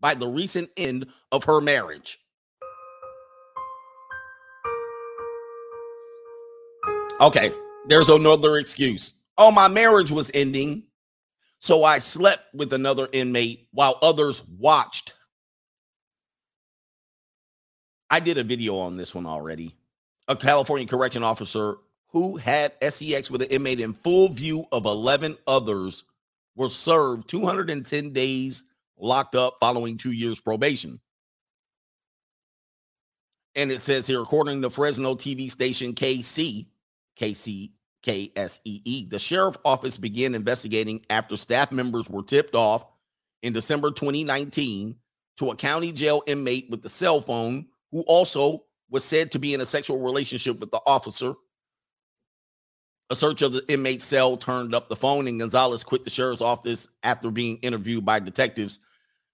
by the recent end of her marriage. Okay, there's another excuse. Oh, my marriage was ending, so I slept with another inmate while others watched. I did a video on this one already. A California correction officer who had sex with an inmate in full view of 11 others was served 210 days locked up following two years probation. And it says here, according to Fresno TV station KC, KC, KSEE, the sheriff office began investigating after staff members were tipped off in December 2019 to a county jail inmate with the cell phone who also was said to be in a sexual relationship with the officer. A search of the inmate cell turned up the phone, and Gonzalez quit the sheriff's office after being interviewed by detectives.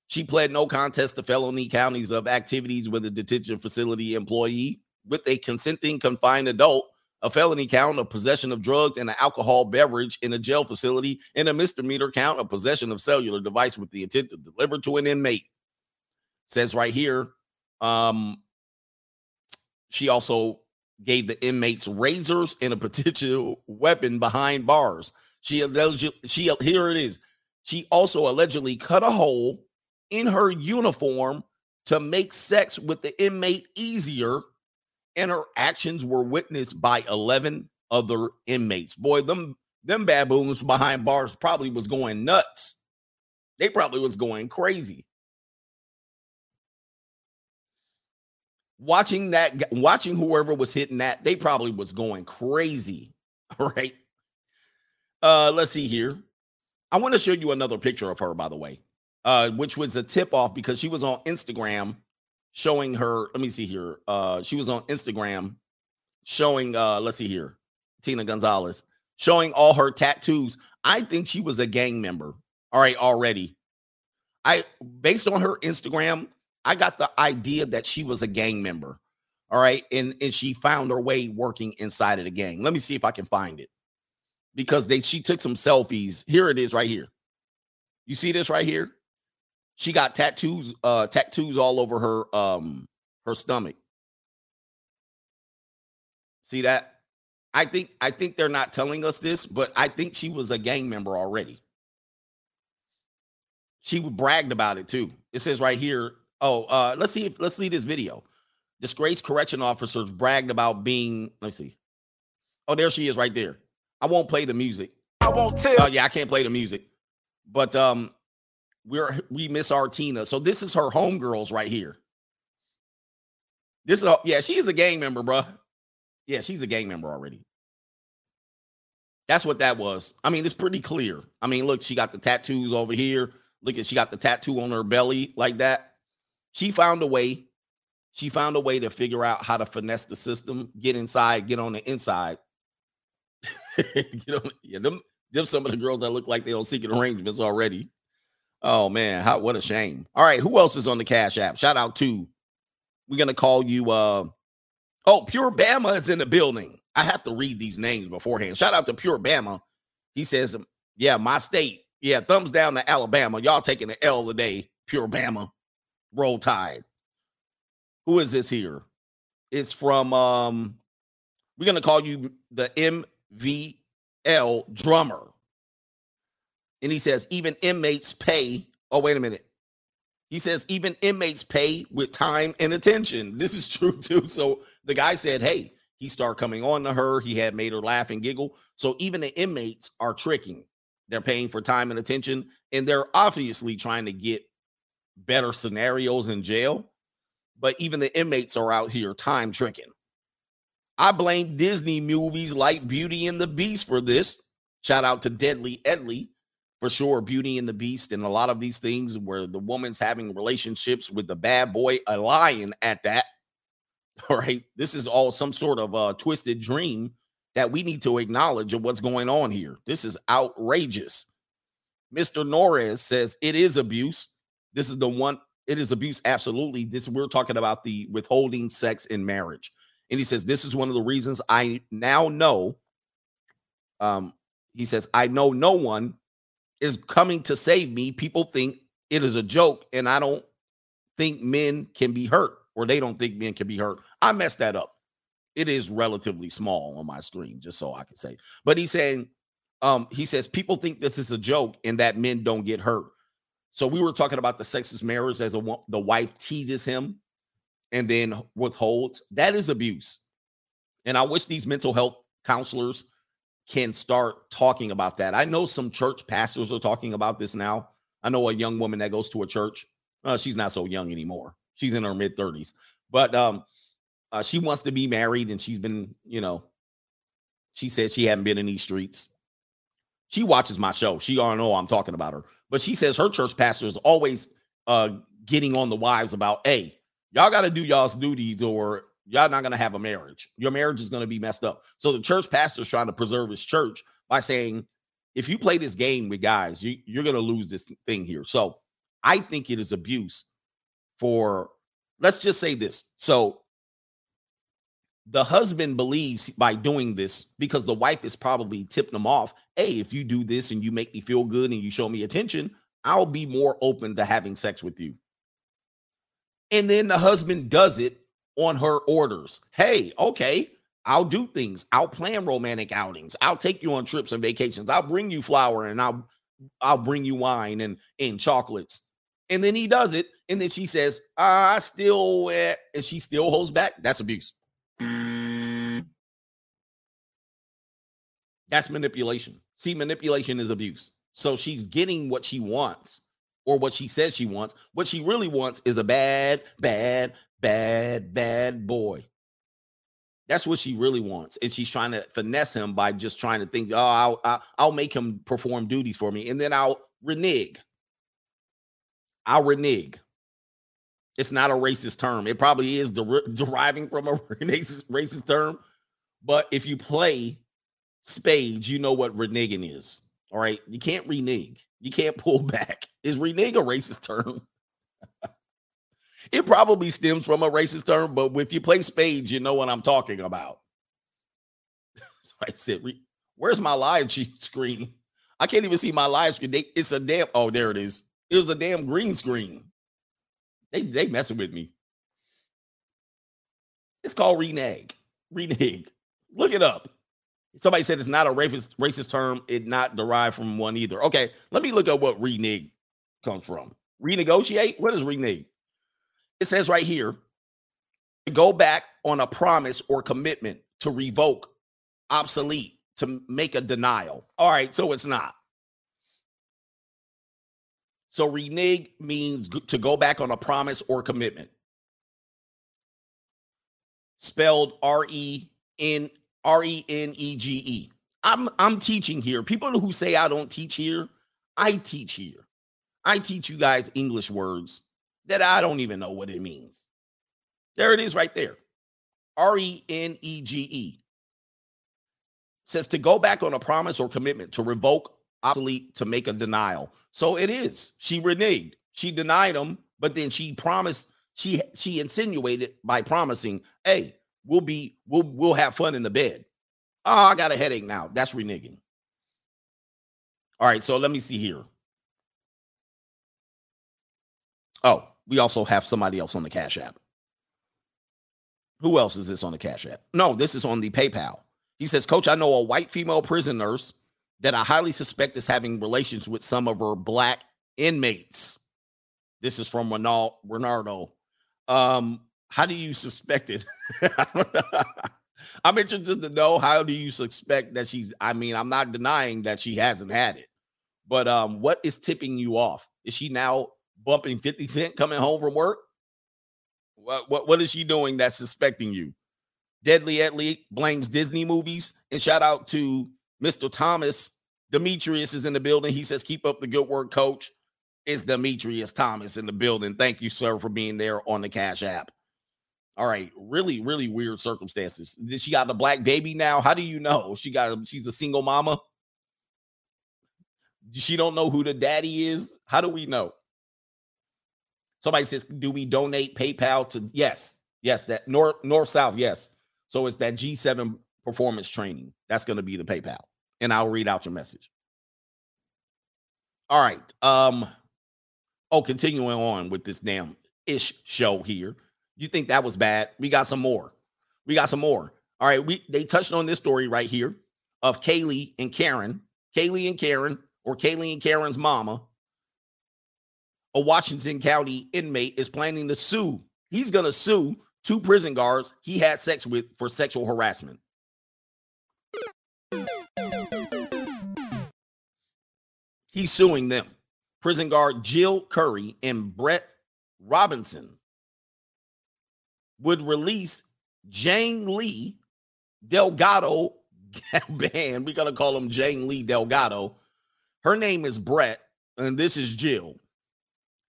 She pled no contest to felony counties of activities with a detention facility employee with a consenting confined adult, a felony count of possession of drugs and an alcohol beverage in a jail facility, and a misdemeanor count of possession of cellular device with the intent to deliver to an inmate. Says right here, um, she also gave the inmates razors and a potential weapon behind bars. She alleged, she here it is. She also allegedly cut a hole in her uniform to make sex with the inmate easier, and her actions were witnessed by 11 other inmates. Boy, them them baboons behind bars probably was going nuts. They probably was going crazy. Watching that watching whoever was hitting that they probably was going crazy all [laughs] right? Uh let's see here. I want to show you another picture of her by the way uh which was a tip off because she was on instagram showing her let me see here uh she was on instagram showing uh let's see here tina gonzalez showing all her tattoos. I think she was a gang member all right already. I based on her instagram I got the idea that she was a gang member. All right. And and she found her way working inside of the gang. Let me see if I can find it. Because they she took some selfies. Here it is right here. You see this right here? She got tattoos, uh, tattoos all over her um her stomach. See that? I think I think they're not telling us this, but I think she was a gang member already. She bragged about it too. It says right here, Oh, uh, let's see if let's see this video. Disgraced correction officers bragged about being. Let me see. Oh, there she is right there. I won't play the music. I won't tell. Oh, yeah, I can't play the music. But um, we're we miss our Tina. So this is her homegirls right here. This is a, yeah, she is a gang member, bro. Yeah, she's a gang member already. That's what that was. I mean, it's pretty clear. I mean, look, she got the tattoos over here. Look at she got the tattoo on her belly like that she found a way. She found a way to figure out how to finesse the system, get inside, get on the inside. [laughs] you know, yeah, them, them some of the girls that look like they don't seek arrangements already. Oh man, how what a shame. All right, who else is on the Cash App? Shout out to we're gonna call you uh oh, Pure Bama is in the building. I have to read these names beforehand. Shout out to Pure Bama. He says, Yeah, my state. Yeah, thumbs down to Alabama. Y'all taking the L today, Pure Bama. Roll Tide. Who is this here? It's from um we're gonna call you the MVL drummer. And he says, even inmates pay. Oh, wait a minute. He says, even inmates pay with time and attention. This is [laughs] true too. So the guy said, Hey, he started coming on to her. He had made her laugh and giggle. So even the inmates are tricking. They're paying for time and attention, and they're obviously trying to get better scenarios in jail, but even the inmates are out here time tricking. I blame Disney movies like Beauty and the Beast for this. Shout out to Deadly Edley for sure. Beauty and the Beast and a lot of these things where the woman's having relationships with the bad boy, a lion at that. [laughs] All right. This is all some sort of a twisted dream that we need to acknowledge of what's going on here. This is outrageous. Mr. Norris says it is abuse. This is the one. It is abuse. Absolutely. This we're talking about the withholding sex in marriage. And he says, This is one of the reasons I now know. Um, he says, I know no one is coming to save me. People think it is a joke, and I don't think men can be hurt, or they don't think men can be hurt. I messed that up. It is relatively small on my screen, just so I can say. But he's saying, um, he says, people think this is a joke and that men don't get hurt. So we were talking about the sexist marriage as a the wife teases him and then withholds. That is abuse. And I wish these mental health counselors can start talking about that. I know some church pastors are talking about this now. I know a young woman that goes to a church. Uh, she's not so young anymore. She's in her mid 30s, but um, uh, she wants to be married and she's been, you know, she said she hadn't been in these streets. She watches my show. She all know I'm talking about her. But she says her church pastor is always uh, getting on the wives about, hey, y'all got to do y'all's duties or y'all not gonna have a marriage. Your marriage is gonna be messed up. So the church pastor is trying to preserve his church by saying, if you play this game with guys, you, you're gonna lose this thing here. So I think it is abuse for let's just say this. So the husband believes by doing this because the wife is probably tipping him off. Hey, if you do this and you make me feel good and you show me attention, I'll be more open to having sex with you. And then the husband does it on her orders. Hey, okay, I'll do things. I'll plan romantic outings. I'll take you on trips and vacations. I'll bring you flour and I'll I'll bring you wine and and chocolates. And then he does it, and then she says, "I still," eh, and she still holds back. That's abuse. Mm. That's manipulation. See, manipulation is abuse. So she's getting what she wants or what she says she wants. What she really wants is a bad, bad, bad, bad boy. That's what she really wants. And she's trying to finesse him by just trying to think, oh, I'll, I'll, I'll make him perform duties for me. And then I'll renege. I'll renege. It's not a racist term. It probably is der- deriving from a [laughs] racist, racist term. But if you play spades, you know what reneging is. All right. You can't renege. You can't pull [laughs] back. Is renege a racist term? [laughs] it probably stems from a racist term, but if you play spades, you know what I'm talking about. so I said, Where's my live screen? I can't even see my live screen. They, it's a damn. Oh, there it is. It was a damn green screen. They they messing with me. It's called renege. Renege. Look it up. Somebody said it's not a racist racist term. It not derived from one either. Okay, let me look at what renege comes from. Renegotiate. What is renege? It says right here to go back on a promise or commitment to revoke, obsolete, to make a denial. All right, so it's not. So renege means to go back on a promise or commitment. Spelled R E N R E N E G E. I'm I'm teaching here. People who say I don't teach here, I teach here. I teach you guys English words that I don't even know what it means. There it is right there. R E N E G E. Says to go back on a promise or commitment, to revoke, obsolete, to make a denial. So it is. She reneged. She denied him, but then she promised. She she insinuated by promising, "Hey, we'll be we'll we'll have fun in the bed." Oh, I got a headache now. That's reneging. All right, so let me see here. Oh, we also have somebody else on the Cash App. Who else is this on the Cash App? No, this is on the PayPal. He says, Coach, I know a white female prison nurse that I highly suspect is having relations with some of her black inmates. This is from Ronald, Renardo. Um, how do you suspect it? [laughs] [laughs] I'm interested to know how do you suspect that she's I mean, I'm not denying that she hasn't had it. But um what is tipping you off? Is she now bumping 50 cent coming home from work? What what what is she doing that's suspecting you? Deadly Edley blames Disney movies and shout out to Mr. Thomas Demetrius is in the building. He says, Keep up the good work, coach. It's Demetrius Thomas in the building. Thank you, sir, for being there on the Cash App. All right, really, really weird circumstances. Did she got a black baby now? How do you know she got? She's a single mama. She don't know who the daddy is. How do we know? Somebody says, "Do we donate PayPal to?" Yes, yes. That north, north, south. Yes. So it's that G7 performance training. That's going to be the PayPal and I'll read out your message. All right. Um, oh, continuing on with this damn ish show here. You think that was bad? We got some more. We got some more. All right. We they touched on this story right here of Kaylee and Karen. Kaylee and Karen, or Kaylee and Karen's mama. A Washington County inmate is planning to sue. He's gonna sue two prison guards he had sex with for sexual harassment. He's suing them. Prison guard Jill Curry and Brett Robinson would release Jane Lee Delgado Band. We're going to call him Jane Lee Delgado. Her name is Brett, and this is Jill.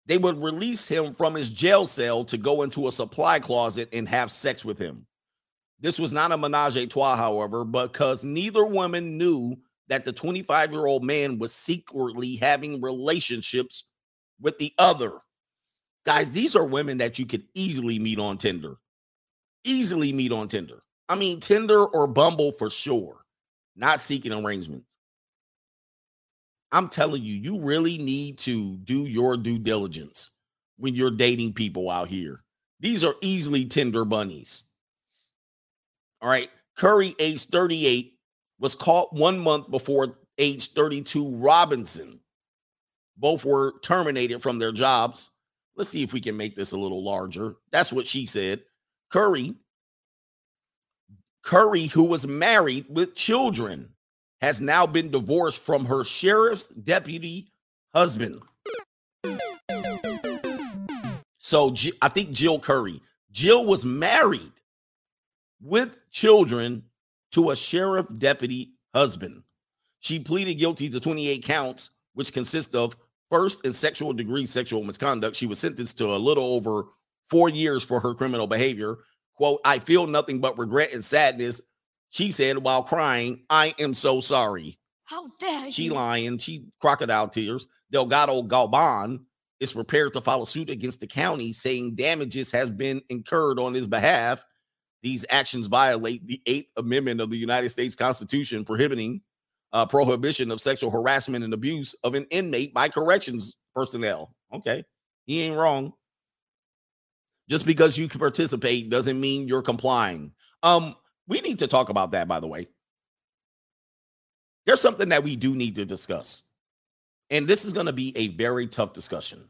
they would release him from his jail cell to go into a supply closet and have sex with him. This was not a menage a trois, however, because neither woman knew that the 25 year old man was secretly having relationships with the other. Guys, these are women that you could easily meet on Tinder. Easily meet on Tinder. I mean, Tinder or Bumble for sure, not seeking arrangements. I'm telling you, you really need to do your due diligence when you're dating people out here. These are easily Tinder bunnies. All right. Curry, age 38, was caught one month before age 32 Robinson. Both were terminated from their jobs. Let's see if we can make this a little larger. That's what she said. Curry, Curry, who was married with children, has now been divorced from her sheriff's deputy husband. So I think Jill Curry. Jill was married with children to a sheriff deputy husband. She pleaded guilty to 28 counts, which consist of first and sexual degree sexual misconduct. She was sentenced to a little over four years for her criminal behavior. Quote, I feel nothing but regret and sadness. She said while crying, I am so sorry.
How dare
She
you?
lying. She crocodile tears. Delgado Galban is prepared to file a suit against the county saying damages has been incurred on his behalf. These actions violate the Eighth Amendment of the United States Constitution prohibiting uh, prohibition of sexual harassment and abuse of an inmate by corrections personnel. Okay, he ain't wrong. Just because you can participate doesn't mean you're complying. Um, we need to talk about that, by the way. There's something that we do need to discuss. And this is going to be a very tough discussion.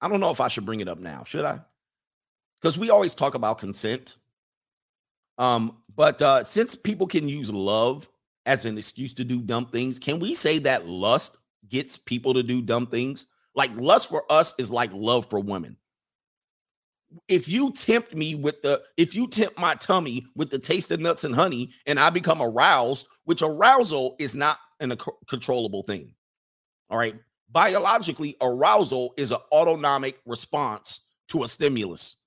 I don't know if I should bring it up now. Should I? Because we always talk about consent. Um, but uh, since people can use love as an excuse to do dumb things, can we say that lust gets people to do dumb things? Like lust for us is like love for women. If you tempt me with the, if you tempt my tummy with the taste of nuts and honey, and I become aroused, which arousal is not an controllable thing. All right. Biologically, arousal is an autonomic response to a stimulus.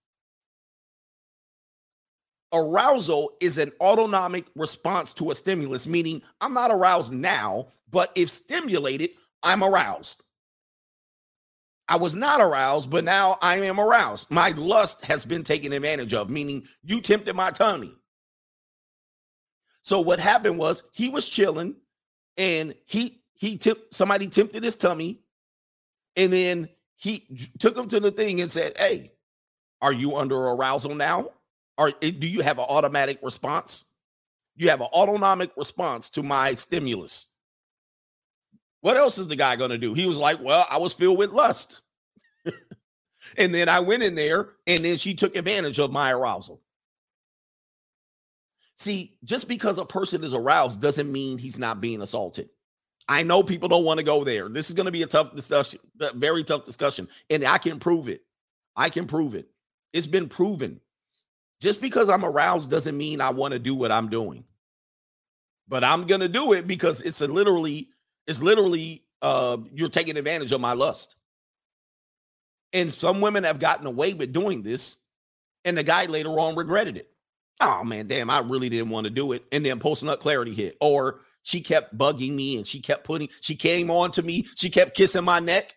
Arousal is an autonomic response to a stimulus, meaning I'm not aroused now, but if stimulated, I'm aroused. I was not aroused, but now I am aroused. My lust has been taken advantage of, meaning you tempted my tummy. So what happened was he was chilling and he he tipped somebody tempted his tummy and then he took him to the thing and said, "Hey, are you under arousal now? Or eh, do you have an automatic response? You have an autonomic response to my stimulus. What else is the guy going to do? He was like, Well, I was filled with lust. [laughs] and then I went in there, and then she took advantage of my arousal. See, just because a person is aroused doesn't mean he's not being assaulted. I know people don't want to go there. This is going to be a tough discussion, very tough discussion, and I can prove it. I can prove it. It's been proven. Just because I'm aroused doesn't mean I want to do what I'm doing. But I'm going to do it because it's literally it's literally uh you're taking advantage of my lust. And some women have gotten away with doing this and the guy later on regretted it. Oh man, damn, I really didn't want to do it. And then post nut clarity hit. Or she kept bugging me and she kept putting, she came on to me, she kept kissing my neck.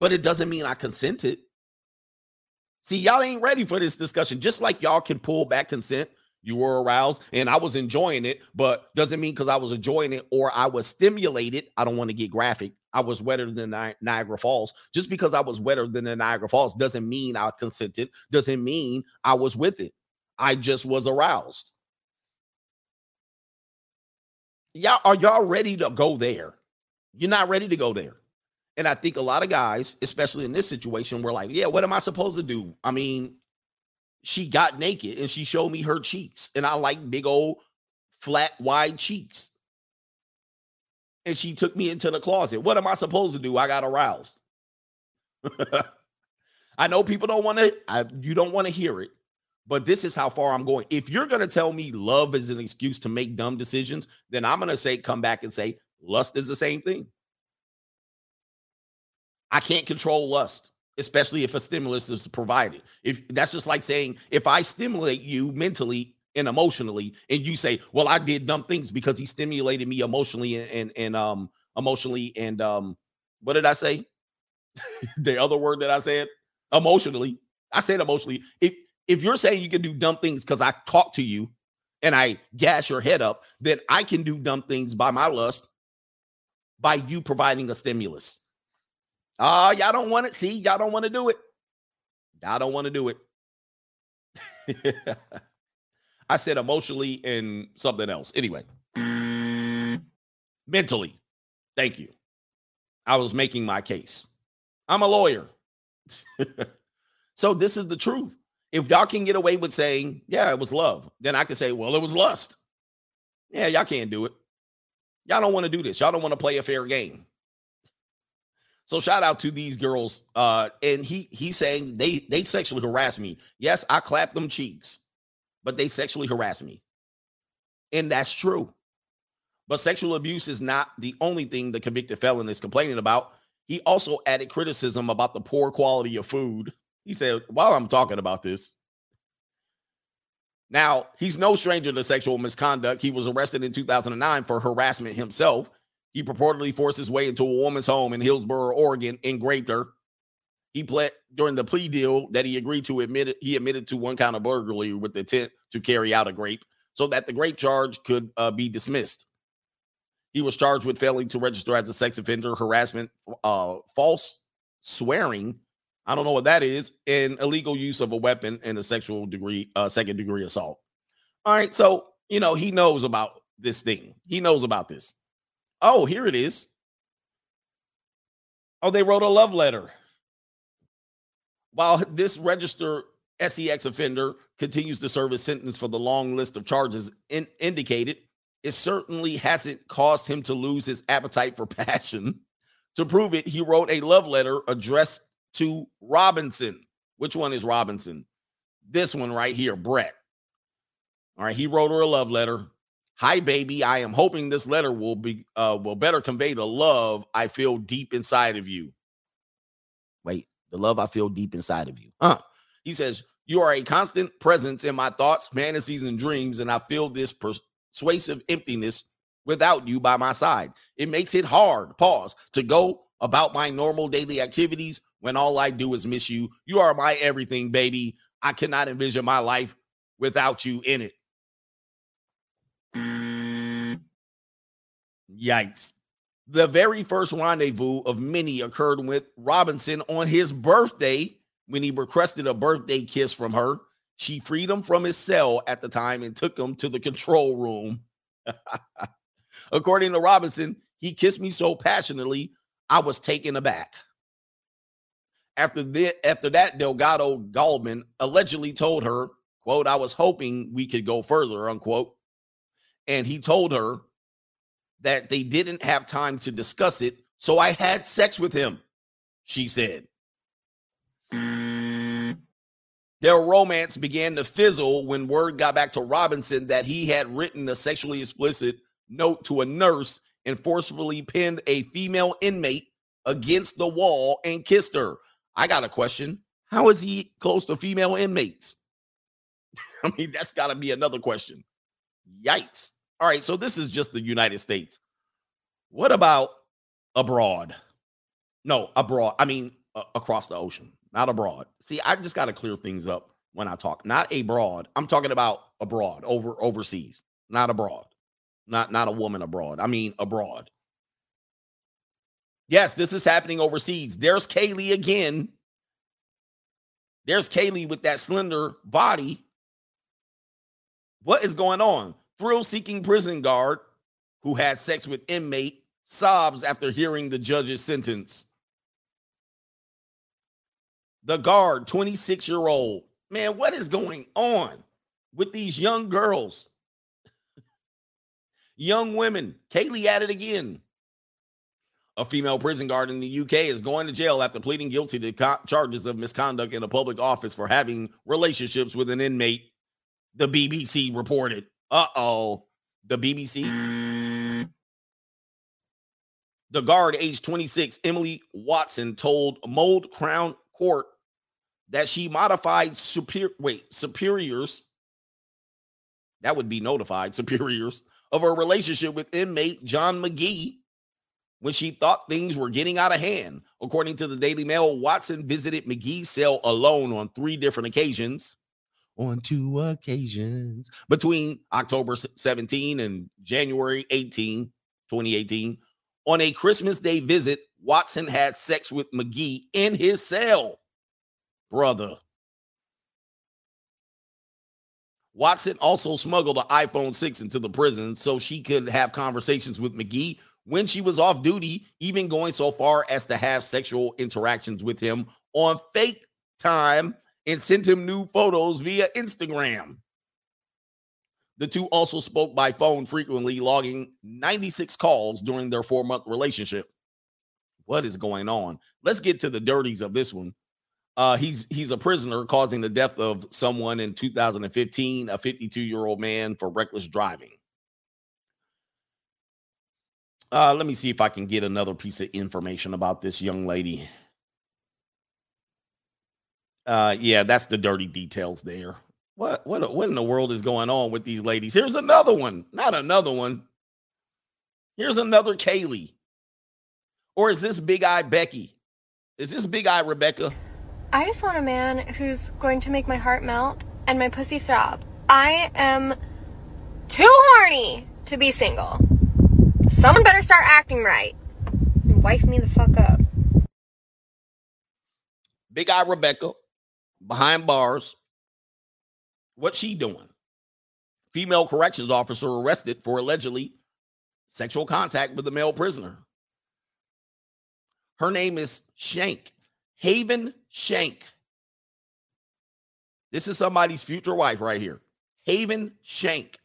But it doesn't mean I consented. See, y'all ain't ready for this discussion. Just like y'all can pull back consent, you were aroused and I was enjoying it, but doesn't mean because I was enjoying it or I was stimulated. I don't want to get graphic. I was wetter than Ni- Niagara Falls. Just because I was wetter than the Niagara Falls doesn't mean I consented, doesn't mean I was with it. I just was aroused. Y'all are y'all ready to go there? You're not ready to go there. And I think a lot of guys, especially in this situation, were like, yeah, what am I supposed to do? I mean, she got naked and she showed me her cheeks. And I like big old flat, wide cheeks. And she took me into the closet. What am I supposed to do? I got aroused. [laughs] I know people don't want to, you don't want to hear it, but this is how far I'm going. If you're going to tell me love is an excuse to make dumb decisions, then I'm going to say, come back and say, lust is the same thing. I can't control lust, especially if a stimulus is provided. If that's just like saying, if I stimulate you mentally and emotionally, and you say, Well, I did dumb things because he stimulated me emotionally and and, and um emotionally and um what did I say? [laughs] the other word that I said, emotionally. I said emotionally. If if you're saying you can do dumb things because I talk to you and I gas your head up, then I can do dumb things by my lust by you providing a stimulus. Uh, y'all don't want it. See, y'all don't want to do it. Y'all don't want to do it. [laughs] I said emotionally and something else. Anyway, mentally. Thank you. I was making my case. I'm a lawyer. [laughs] so this is the truth. If y'all can get away with saying, yeah, it was love, then I can say, well, it was lust. Yeah, y'all can't do it. Y'all don't want to do this. Y'all don't want to play a fair game. So shout out to these girls. Uh, and he he's saying they they sexually harass me. Yes, I clap them cheeks, but they sexually harass me. And that's true. But sexual abuse is not the only thing the convicted felon is complaining about. He also added criticism about the poor quality of food. He said, while I'm talking about this, now he's no stranger to sexual misconduct. He was arrested in 2009 for harassment himself. He purportedly forced his way into a woman's home in Hillsboro, Oregon, and raped her. He pled during the plea deal that he agreed to admit he admitted to one count of burglary with the intent to carry out a grape, so that the grape charge could uh, be dismissed. He was charged with failing to register as a sex offender, harassment, uh, false swearing. I don't know what that is, and illegal use of a weapon and a sexual degree, uh, second degree assault. All right, so you know he knows about this thing. He knows about this. Oh, here it is. Oh, they wrote a love letter. While this registered SEX offender continues to serve his sentence for the long list of charges in, indicated, it certainly hasn't caused him to lose his appetite for [laughs] passion. To prove it, he wrote a love letter addressed to Robinson. Which one is Robinson? This one right here, Brett. All right, he wrote her a love letter. Hi, baby. I am hoping this letter will be uh will better convey the love I feel deep inside of you. Wait, the love I feel deep inside of you. Huh. He says, You are a constant presence in my thoughts, fantasies, and dreams, and I feel this persuasive emptiness without you by my side. It makes it hard, pause, to go about my normal daily activities when all I do is miss you. You are my everything, baby. I cannot envision my life without you in it. Yikes. The very first rendezvous of many occurred with Robinson on his birthday when he requested a birthday kiss from her. She freed him from his cell at the time and took him to the control room. [laughs] According to Robinson, he kissed me so passionately, I was taken aback. After, the, after that, Delgado Gallman allegedly told her, quote, I was hoping we could go further, unquote. And he told her that they didn't have time to discuss it. So I had sex with him, she said. Their romance began to fizzle when word got back to Robinson that he had written a sexually explicit note to a nurse and forcefully pinned a female inmate against the wall and kissed her. I got a question. How is he close to female inmates? [laughs] I mean, that's got to be another question. Yikes. All right, so this is just the United States. What about abroad? No, abroad. I mean, uh, across the ocean not abroad. See, I just got to clear things up when I talk. Not abroad. I'm talking about abroad, over overseas, not abroad. Not not a woman abroad. I mean abroad. Yes, this is happening overseas. There's Kaylee again. There's Kaylee with that slender body. What is going on? Thrill seeking prison guard who had sex with inmate sobs after hearing the judge's sentence. The guard, 26 year old. Man, what is going on with these young girls? [laughs] young women. Kaylee at it again. A female prison guard in the UK is going to jail after pleading guilty to co- charges of misconduct in a public office for having relationships with an inmate. The BBC reported. Uh oh. The BBC. The guard, age 26, Emily Watson, told Mold Crown Court that she modified superior wait superiors. That would be notified [laughs] superiors of her relationship with inmate John McGee when she thought things were getting out of hand. According to the Daily Mail, Watson visited McGee's cell alone on three different occasions. On two occasions between October 17 and January 18, 2018. On a Christmas Day visit, Watson had sex with McGee in his cell. Brother. Watson also smuggled an iPhone 6 into the prison so she could have conversations with McGee when she was off duty, even going so far as to have sexual interactions with him on fake time and sent him new photos via Instagram. The two also spoke by phone frequently, logging 96 calls during their four month relationship. What is going on? Let's get to the dirties of this one. Uh, he's he's a prisoner causing the death of someone in 2015, a 52 year old man for reckless driving. Uh, let me see if I can get another piece of information about this young lady. Uh, yeah, that's the dirty details there. What what what in the world is going on with these ladies? Here's another one, not another one. Here's another Kaylee. Or is this Big Eye Becky? Is this Big Eye Rebecca?
I just want a man who's going to make my heart melt and my pussy throb. I am too horny to be single. Someone better start acting right and wife me the fuck up.
Big Eye Rebecca behind bars. What's she doing? Female corrections officer arrested for allegedly sexual contact with a male prisoner. Her name is Shank, Haven Shank. This is somebody's future wife right here. Haven Shank.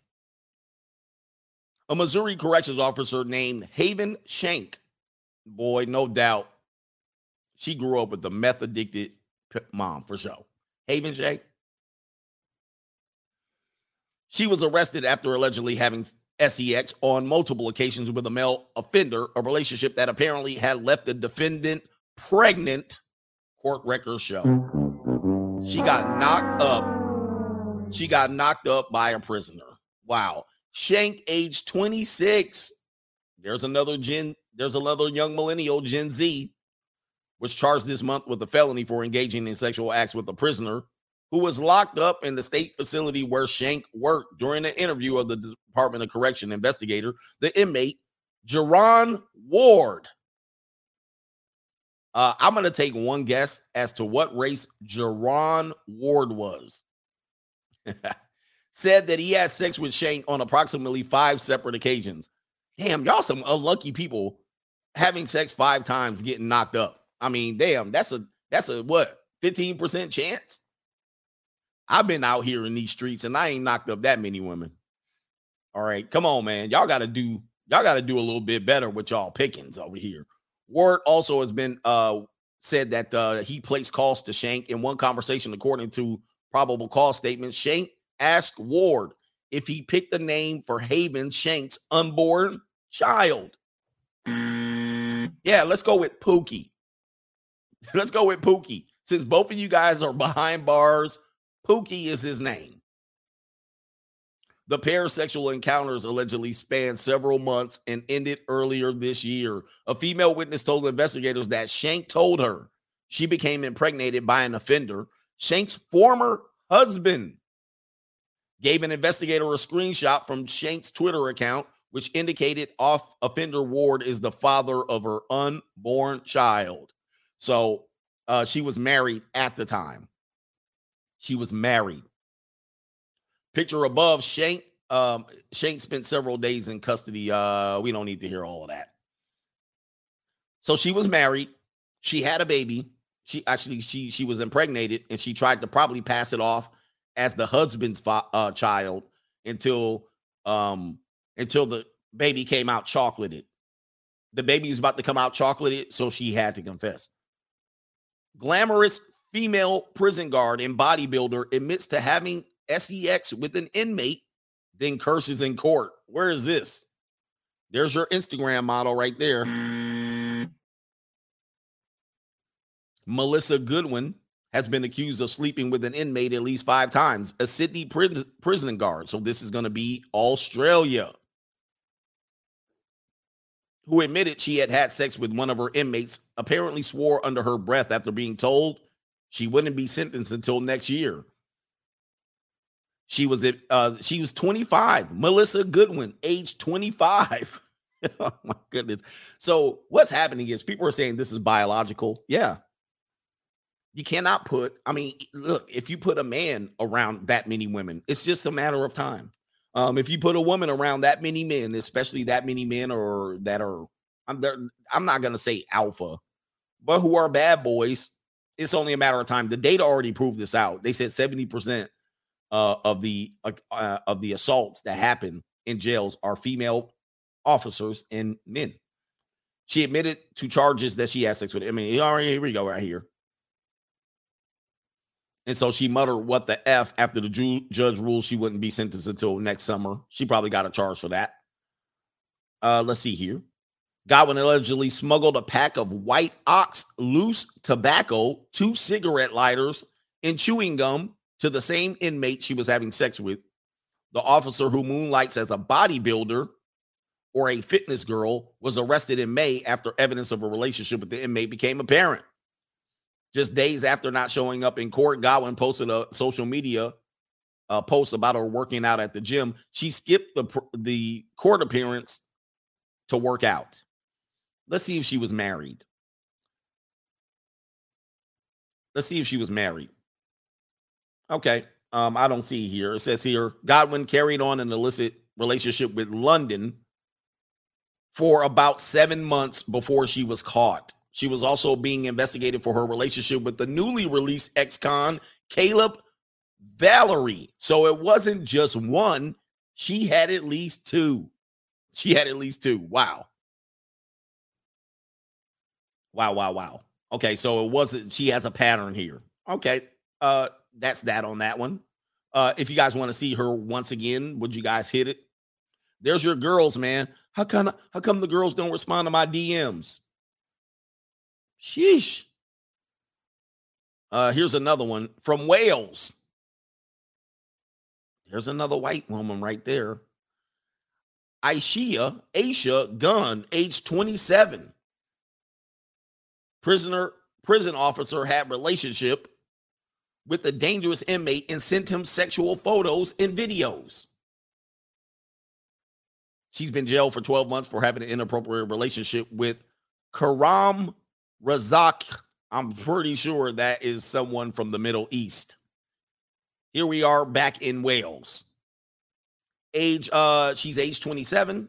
A Missouri corrections officer named Haven Shank. Boy, no doubt. She grew up with the meth addicted mom for sure. Haven Shank. She was arrested after allegedly having sex on multiple occasions with a male offender, a relationship that apparently had left the defendant pregnant. Court records show. She got knocked up. She got knocked up by a prisoner. Wow. Shank, age 26. There's another Gen, there's another young millennial, Gen Z, was charged this month with a felony for engaging in sexual acts with a prisoner who was locked up in the state facility where Shank worked during an interview of the Department of Correction investigator, the inmate, Jerron Ward. Uh, I'm going to take one guess as to what race Jerron Ward was. [laughs] Said that he had sex with Shank on approximately five separate occasions. Damn, y'all some unlucky people having sex five times getting knocked up. I mean, damn, that's a that's a what 15% chance? I've been out here in these streets and I ain't knocked up that many women. All right, come on, man. Y'all got to do y'all got to do a little bit better with y'all pickings over here. Ward also has been uh said that uh he placed calls to Shank in one conversation, according to probable cause statement. Shank asked Ward if he picked a name for Haven Shank's unborn child. Yeah, let's go with Pookie. [laughs] Let's go with Pookie. Since both of you guys are behind bars, Pookie is his name. The pair's sexual encounters allegedly spanned several months and ended earlier this year. A female witness told investigators that Shank told her she became impregnated by an offender. Shank's former husband gave an investigator a screenshot from Shank's Twitter account, which indicated off offender Ward is the father of her unborn child. So uh, she was married at the time. She was married. Picture above Shank. Um, Shank spent several days in custody. Uh, we don't need to hear all of that. So she was married. She had a baby. She actually she she was impregnated, and she tried to probably pass it off as the husband's uh, child until um until the baby came out chocolated. The baby was about to come out chocolated, so she had to confess. Glamorous female prison guard and bodybuilder admits to having sex with an inmate, then curses in court. Where is this? There's your Instagram model right there. Mm. Melissa Goodwin has been accused of sleeping with an inmate at least five times, a Sydney prison, prison guard. So this is going to be Australia who admitted she had had sex with one of her inmates, apparently swore under her breath after being told she wouldn't be sentenced until next year. She was at uh she was 25. Melissa Goodwin, age 25. [laughs] oh my goodness. So what's happening is people are saying this is biological. Yeah. You cannot put, I mean, look, if you put a man around that many women, it's just a matter of time. Um, if you put a woman around that many men, especially that many men or that are I'm I'm not gonna say alpha, but who are bad boys, it's only a matter of time. The data already proved this out. They said 70% uh, of the uh, uh, of the assaults that happen in jails are female officers and men. She admitted to charges that she had sex with. I mean, all right, here we go, right here. And so she muttered, What the F after the ju- judge ruled she wouldn't be sentenced until next summer. She probably got a charge for that. Uh, let's see here. Godwin allegedly smuggled a pack of white ox loose tobacco, two cigarette lighters, and chewing gum to the same inmate she was having sex with. The officer who moonlights as a bodybuilder or a fitness girl was arrested in May after evidence of a relationship with the inmate became apparent. Just days after not showing up in court, Godwin posted a social media uh, post about her working out at the gym. She skipped the the court appearance to work out. Let's see if she was married. Let's see if she was married. Okay. Um, I don't see here. It says here Godwin carried on an illicit relationship with London for about seven months before she was caught. She was also being investigated for her relationship with the newly released ex con, Caleb Valerie. So it wasn't just one, she had at least two. She had at least two. Wow. Wow, wow, wow. Okay, so it wasn't, she has a pattern here. Okay. Uh, that's that on that one. Uh, if you guys want to see her once again, would you guys hit it? There's your girls, man. How come how come the girls don't respond to my DMs? Sheesh. Uh, here's another one from Wales. There's another white woman right there. Aisha, Aisha Gunn, age 27. Prisoner, prison officer had relationship with a dangerous inmate and sent him sexual photos and videos. She's been jailed for 12 months for having an inappropriate relationship with Karam Razak. I'm pretty sure that is someone from the Middle East. Here we are back in Wales. Age, uh, she's age 27.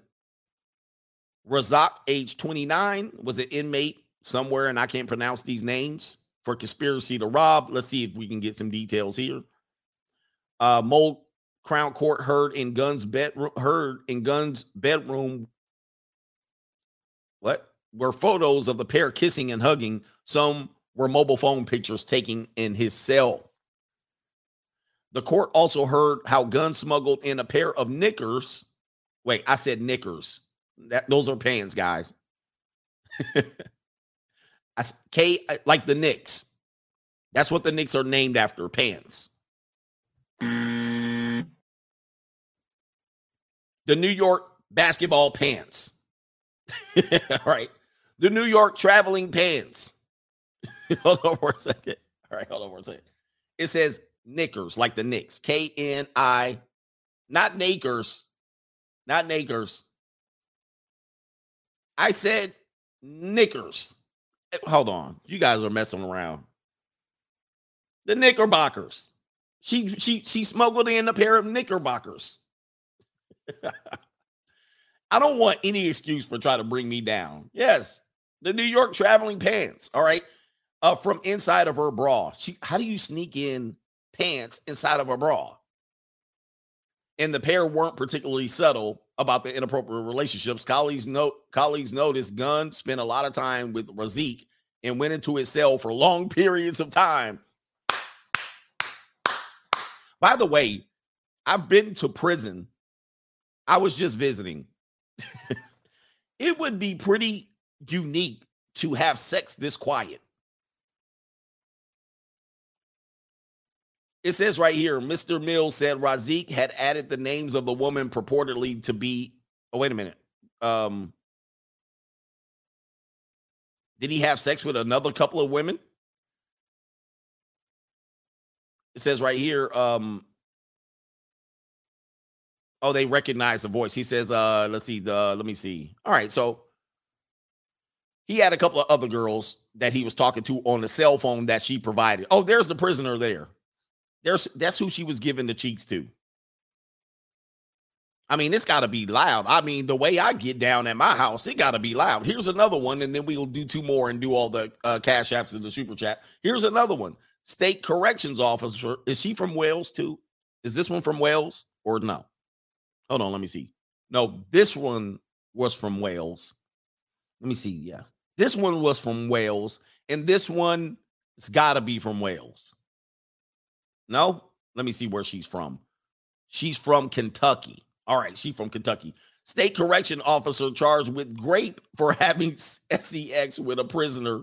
Razak, age 29, was an inmate somewhere, and I can't pronounce these names for conspiracy to rob. Let's see if we can get some details here. Uh, Mold Crown Court heard in Gunn's bedroom heard in Gunn's bedroom. Were photos of the pair kissing and hugging? Some were mobile phone pictures taken in his cell. The court also heard how Gunn smuggled in a pair of knickers. Wait, I said knickers. That those are pants, guys. [laughs] K uh, like the Knicks. That's what the Knicks are named after, pants. The New York basketball pants. [laughs] All right. The New York traveling pants. [laughs] hold on for a second. All right, hold on for a second. It says knickers, like the Knicks. K N I, not Nakers, not Nakers. I said knickers. Eh, hold on. You guys are messing around. The Knickerbockers. She she she smuggled in a pair of Knickerbockers. [laughs] I don't want any excuse for trying to bring me down. Yes, the New York traveling pants. All right, uh, from inside of her bra. She, how do you sneak in pants inside of a bra? And the pair weren't particularly subtle about the inappropriate relationships. Colleagues note colleagues noticed Gunn spent a lot of time with Razik and went into his cell for long [laughs] periods of time. By the way, I've been to prison. I was just visiting. [laughs] it would be pretty unique to have sex this quiet. It says right here, Mr. Mills said Razik had added the names of the woman purportedly to be. Oh, wait a minute. Um, did he have sex with another couple of women? It says right here, um, Oh, they recognize the voice. He says, uh, let's see, the let me see. All right, so he had a couple of other girls that he was talking to on the cell phone that she provided. Oh, there's the prisoner there. There's that's who she was giving the cheeks to. I mean, it's got to be loud. I mean, the way I get down at my house, it got to be loud. Here's another one, and then we'll do two more and do all the uh, cash apps in the super chat. Here's another one. State corrections officer. Is she from Wales too? Is this one from Wales or no? Hold on, let me see. No, this one was from Wales. Let me see. Yeah, this one was from Wales, and this one it's got to be from Wales. No, let me see where she's from. She's from Kentucky. All right, she's from Kentucky. State correction officer charged with grape for having sex with a prisoner.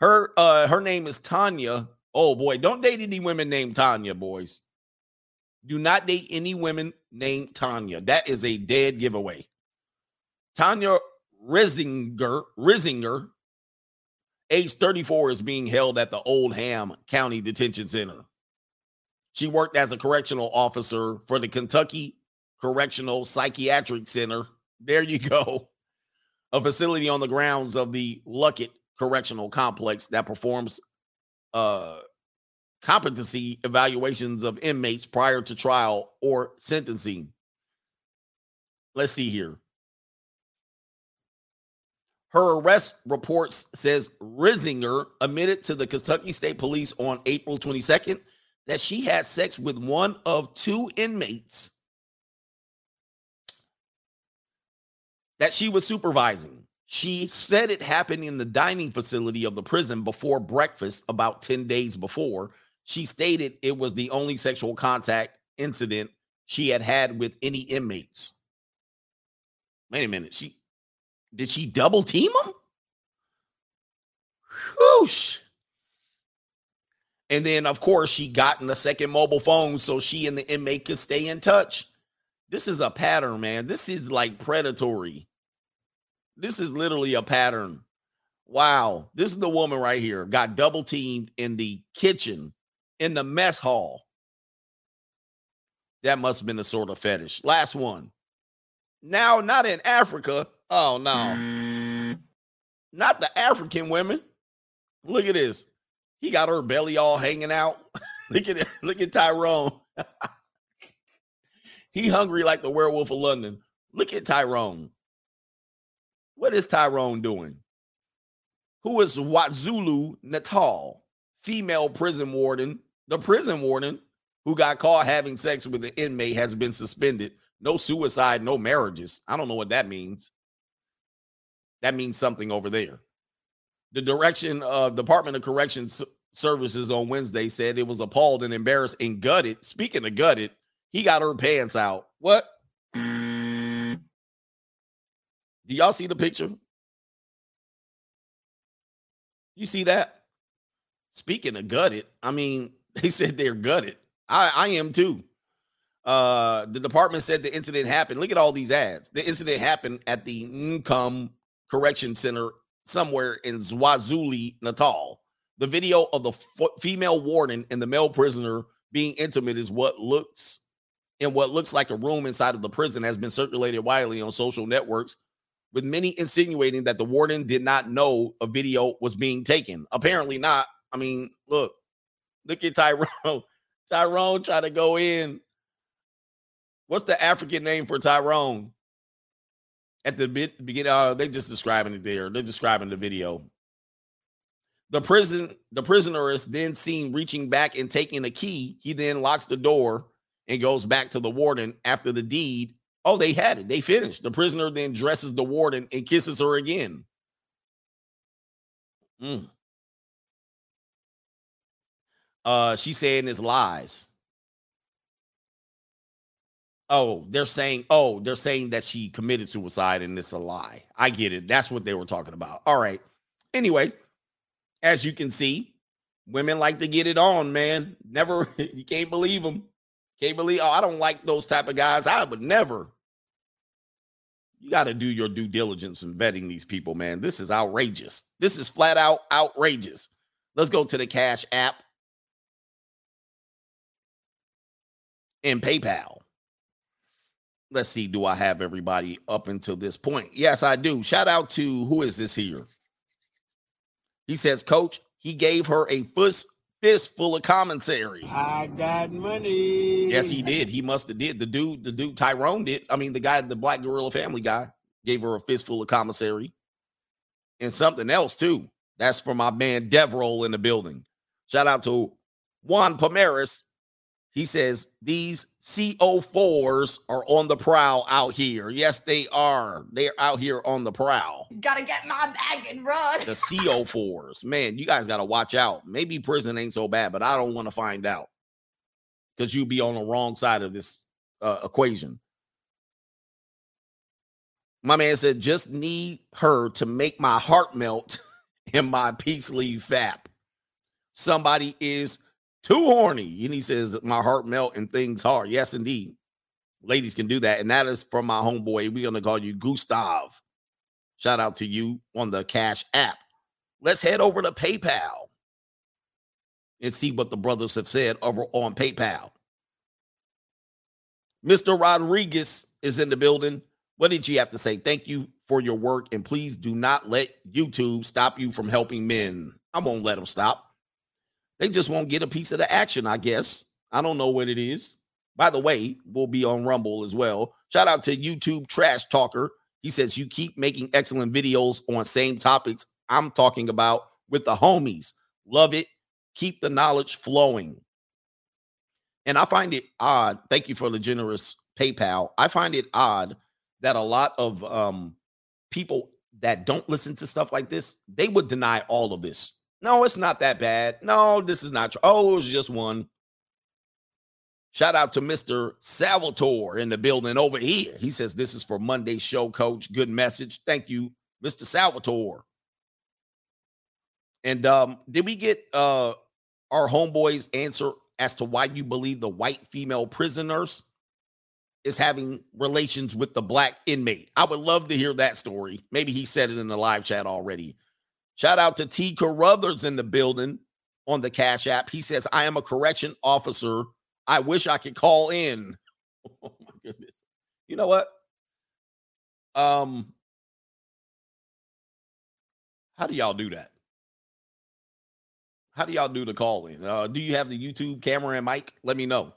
Her uh her name is Tanya. Oh boy, don't date any women named Tanya, boys. Do not date any women named Tanya. That is a dead giveaway. Tanya Rizinger, Rizinger, age 34, is being held at the Oldham County Detention Center. She worked as a correctional officer for the Kentucky Correctional Psychiatric Center. There you go. A facility on the grounds of the Luckett Correctional Complex that performs uh, competency evaluations of inmates prior to trial or sentencing. Let's see here. Her arrest reports says Rizinger admitted to the Kentucky State Police on April 22nd that she had sex with one of two inmates that she was supervising. She said it happened in the dining facility of the prison before breakfast about 10 days before. She stated it was the only sexual contact incident she had had with any inmates. Wait a minute. She did she double team him? Whoosh. And then, of course, she got in the second mobile phone so she and the inmate could stay in touch. This is a pattern, man. This is like predatory. This is literally a pattern. Wow. This is the woman right here. Got double teamed in the kitchen, in the mess hall. That must have been a sort of fetish. Last one. Now, not in Africa. Oh, no. Not the African women. Look at this. He got her belly all hanging out. [laughs] look at it. Look at Tyrone. [laughs] he hungry like the werewolf of London. Look at Tyrone. What is Tyrone doing? Who is KwaZulu-Natal, female prison warden? The prison warden who got caught having sex with an inmate has been suspended. No suicide, no marriages. I don't know what that means. That means something over there. The direction of Department of Corrections Services on Wednesday said it was appalled and embarrassed and gutted. Speaking of gutted, he got her pants out. What? Do y'all see the picture? You see that? Speaking of gutted, I mean, [laughs] they said they're gutted. I, I am too. Uh, the department said the incident happened. Look at all these ads. The incident happened at the Ncome Correction Center somewhere in KwaZulu, Natal. The video of the female warden and the male prisoner being intimate is what looks in what looks like a room inside of the prison has been circulated widely on social networks, with many insinuating that the warden did not know a video was being taken. Apparently not. I mean, look, look at Tyrone. [laughs] Tyrone trying to go in. What's the African name for Tyrone? At the bit, beginning, uh, they just describing it there. They're describing the video. The prison, the prisoner is then seen reaching back and taking a key. He then locks the door and goes back to the warden after the deed. Oh, they had it. They finished. The prisoner then dresses the warden and kisses her again. Mm. Uh, she's saying it's lies. Oh, they're saying, oh, they're saying that she committed suicide and it's a lie. I get it. That's what they were talking about. All right. Anyway, as you can see, Women like to get it on, man. Never, [laughs] you can't believe them. Can't believe, oh, I don't like those type of guys. I would never. You got to do your due diligence in vetting these people, man. This is outrageous. This is flat out outrageous. Let's go to the Cash app and PayPal. Let's see, do I have everybody up until this point? Yes, I do. Shout out to who is this here? He says, Coach, he gave her a fist, fist full of commentary.
I got money.
Yes, he did. He must have did. The dude, the dude Tyrone did. I mean, the guy, the Black Guerrilla Family guy, gave her a fistful of commissary. And something else too. That's for my man Devrol in the building. Shout out to Juan Pomaris. He says these CO4s are on the prowl out here. Yes, they are. They're out here on the prowl.
Gotta get my bag and run.
The [laughs] CO4s. Man, you guys got to watch out. Maybe prison ain't so bad, but I don't want to find out because you'd be on the wrong side of this uh, equation. My man said, just need her to make my heart melt [laughs] in my peace leave fap. Somebody is too horny. And he says, my heart melt and things hard. Yes, indeed. Ladies can do that. And that is from my homeboy. We're going to call you Gustav. Shout out to you on the Cash app. Let's head over to PayPal and see what the brothers have said over on PayPal. Mr. Rodriguez is in the building. What did you have to say? Thank you for your work, and please do not let YouTube stop you from helping men. I won't let them stop. They just won't get a piece of the action, I guess. I don't know what it is. By the way, we'll be on Rumble as well. Shout out to YouTube Trash Talker. He says, You keep making excellent videos on same topics I'm talking about with the homies. Love it. Keep the knowledge flowing. And I find it odd. Thank you for the generous PayPal. I find it odd that a lot of um, people that don't listen to stuff like this, they would deny all of this. No, it's not that bad. No, this is not true. Oh, it was just one. Shout out to Mr. Salvatore in the building over here. He says, This is for Monday's show, coach. Good message. Thank you, Mr. Salvatore. And um, did we get uh our homeboy's answer as to why you believe the white female prisoners is having relations with the black inmate. I would love to hear that story. Maybe he said it in the live chat already. Shout out to T. Carruthers in the building on the Cash App. He says, I am a correction officer. I wish I could call in. [laughs] oh my goodness. You know what? Um, how do y'all do that? How do y'all do the call in? Uh, do you have the YouTube camera and mic? Let me know.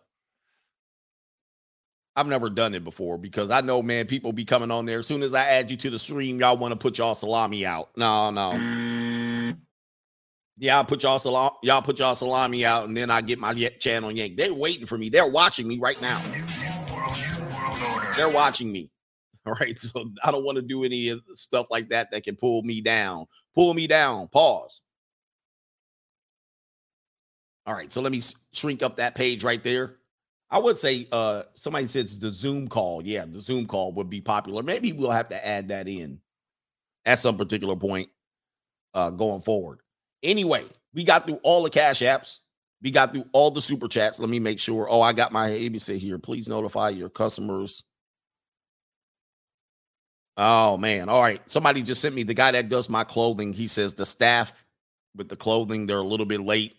I've never done it before because I know, man, people be coming on there. As soon as I add you to the stream, y'all want to put y'all salami out. No, no. Yeah, I put y'all salami, y'all put y'all salami out, and then I get my channel yanked. They're waiting for me. They're watching me right now. They're watching me. [laughs] All right. So I don't want to do any stuff like that that can pull me down. Pull me down. Pause. All right. So let me shrink up that page right there. I would say uh somebody says the Zoom call. Yeah, the Zoom call would be popular. Maybe we'll have to add that in at some particular point uh going forward. Anyway, we got through all the cash apps. We got through all the super chats. Let me make sure. Oh, I got my ABC here. Please notify your customers. Oh man. All right. Somebody just sent me the guy that does my clothing. He says the staff with the clothing, they're a little bit late.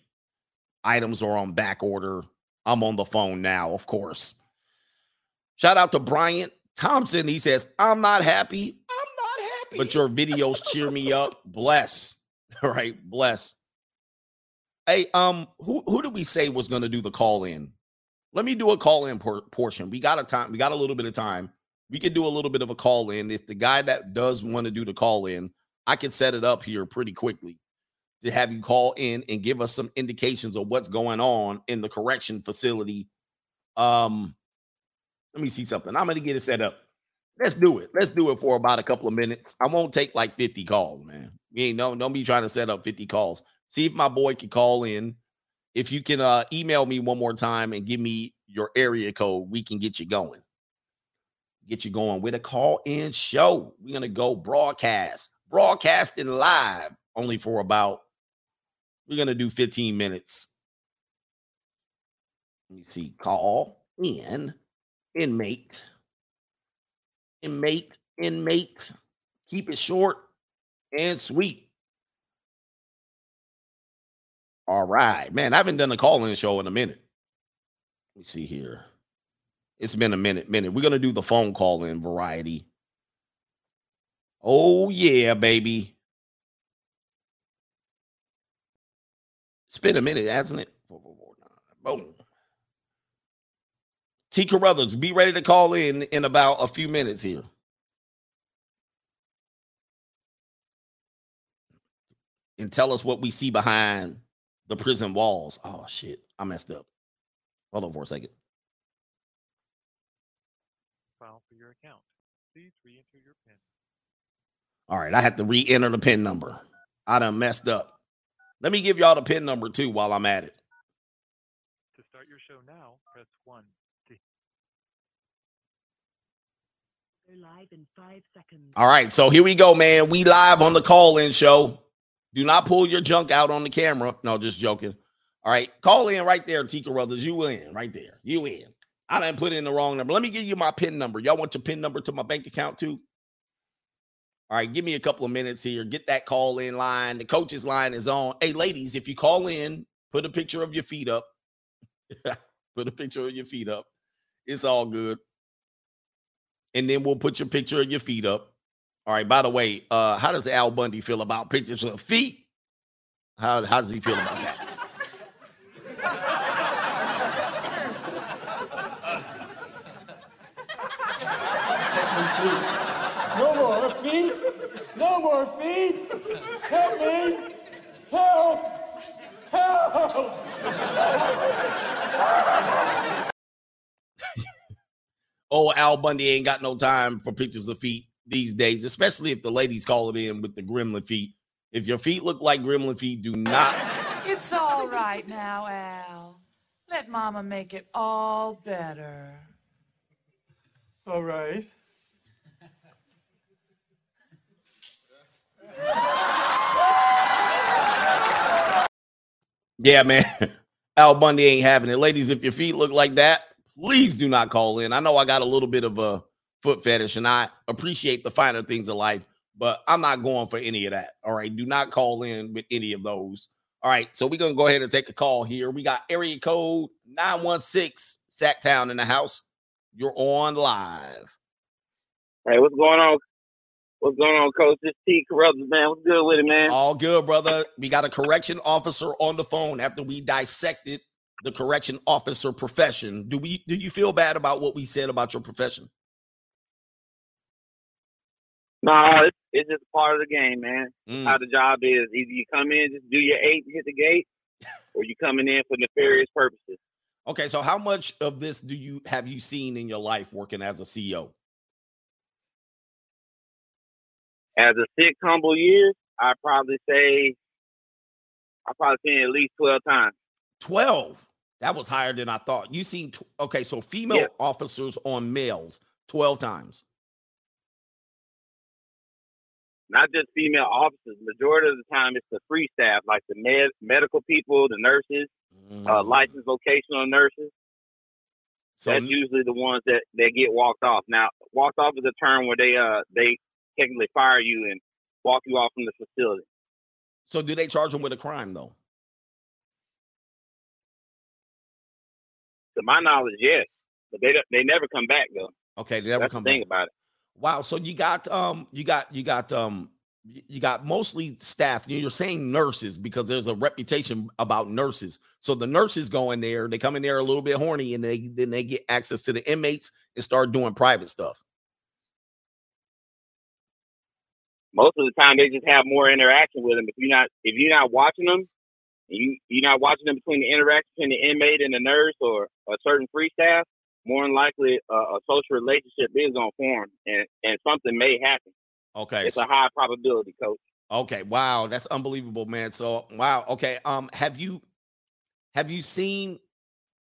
Items are on back order. I'm on the phone now, of course. Shout out to Bryant Thompson. He says, I'm not happy. I'm not happy. But your videos cheer me up. Bless. [laughs] All right. Bless. Hey, um, who who did we say was gonna do the call in? Let me do a call in por- portion. We got a time, we got a little bit of time. We can do a little bit of a call in. If the guy that does want to do the call in, I can set it up here pretty quickly to have you call in and give us some indications of what's going on in the correction facility. Um, let me see something. I'm gonna get it set up. Let's do it. Let's do it for about a couple of minutes. I won't take like 50 calls, man. You ain't no, don't be trying to set up 50 calls. See if my boy can call in. If you can uh email me one more time and give me your area code, we can get you going. Get you going with a call in show. We're gonna go broadcast, broadcasting live only for about We're gonna do 15 minutes. Let me see. Call in inmate. Inmate, inmate. Keep it short and sweet. All right, man. I haven't done a call-in show in a minute. Let me see here. It's been a minute, minute. We're gonna do the phone call in variety. Oh yeah, baby. It's been a minute, hasn't it? Boom. T. Carruthers, be ready to call in in about a few minutes here. And tell us what we see behind the prison walls. Oh shit, I messed up. Hold on for a second.
File for your account. Please re-enter your PIN.
All right, I have to re-enter the pin number. I done messed up. Let me give y'all the pin number too while I'm at it.
To start your show now, press 1. To
live in five seconds.
All right, so here we go, man. We live on the call-in show. Do not pull your junk out on the camera. No, just joking. All right, call in right there, T. Carruthers. You in right there. You in. I didn't put in the wrong number. Let me give you my PIN number. Y'all want your PIN number to my bank account too? All right, give me a couple of minutes here. Get that call in line. The coach's line is on. Hey, ladies, if you call in, put a picture of your feet up. [laughs] put a picture of your feet up. It's all good. And then we'll put your picture of your feet up. All right. By the way, uh, how does Al Bundy feel about pictures of feet? How, how does he feel about that?
No more feet. No more feet. Help me. Help. Help.
oh, Al Bundy ain't got no time for pictures of feet these days, especially if the ladies call it in with the gremlin feet. If your feet look like gremlin feet, do not.
It's all right now, Al. Let Mama make it all better.
All right.
Yeah, man. [laughs] Al Bundy ain't having it. Ladies, if your feet look like that, please do not call in. I know I got a little bit of a foot fetish and I appreciate the finer things of life, but I'm not going for any of that. All right. Do not call in with any of those. All right. So we're going to go ahead and take a call here. We got area code 916 Sacktown in the house. You're on live.
Hey, what's going on? What's going on, Coach? It's T Carruthers, man. What's good with it, man?
All good, brother. We got a correction officer on the phone after we dissected the correction officer profession. Do we do you feel bad about what we said about your profession?
No, it's, it's just part of the game, man.
Mm.
How the job is. Either you come in, just do your eight, hit the gate, or you coming in for nefarious purposes.
Okay, so how much of this do you have you seen in your life working as a CEO?
As a six humble years, I probably say I probably seen at least twelve times.
12. That was higher than I thought. You seen tw- okay, so female
Yeah.
officers on males 12 times.
Not just female officers. Majority of the time, it's the free staff, like the med- medical people, the nurses, uh, licensed vocational nurses.
So
That's usually the ones that that get walked off. Now, walked off is a term where they uh they technically fire you and walk you off from the facility.
so do they charge them with a crime though?
To my knowledge, yes, but they they never come back though.
Okay, they never
That's
come
the thing
back.
about it.
Wow. So you got um you got you got um you got mostly staff. You- You're saying nurses because there's a reputation about nurses. So the nurses go in there, they come in there a little bit horny, and they then they get access to the inmates and start doing private stuff.
Most of the time, they just have more interaction with them. If you're not if you're not watching them, you you're not watching them between the interaction between the inmate and the nurse or a certain free staff. More than likely, uh, a social relationship is gonna form, and and something may happen.
Okay.
It's a high probability, coach.
Okay. Wow, that's unbelievable, man. So wow. Okay. Um, have you have you seen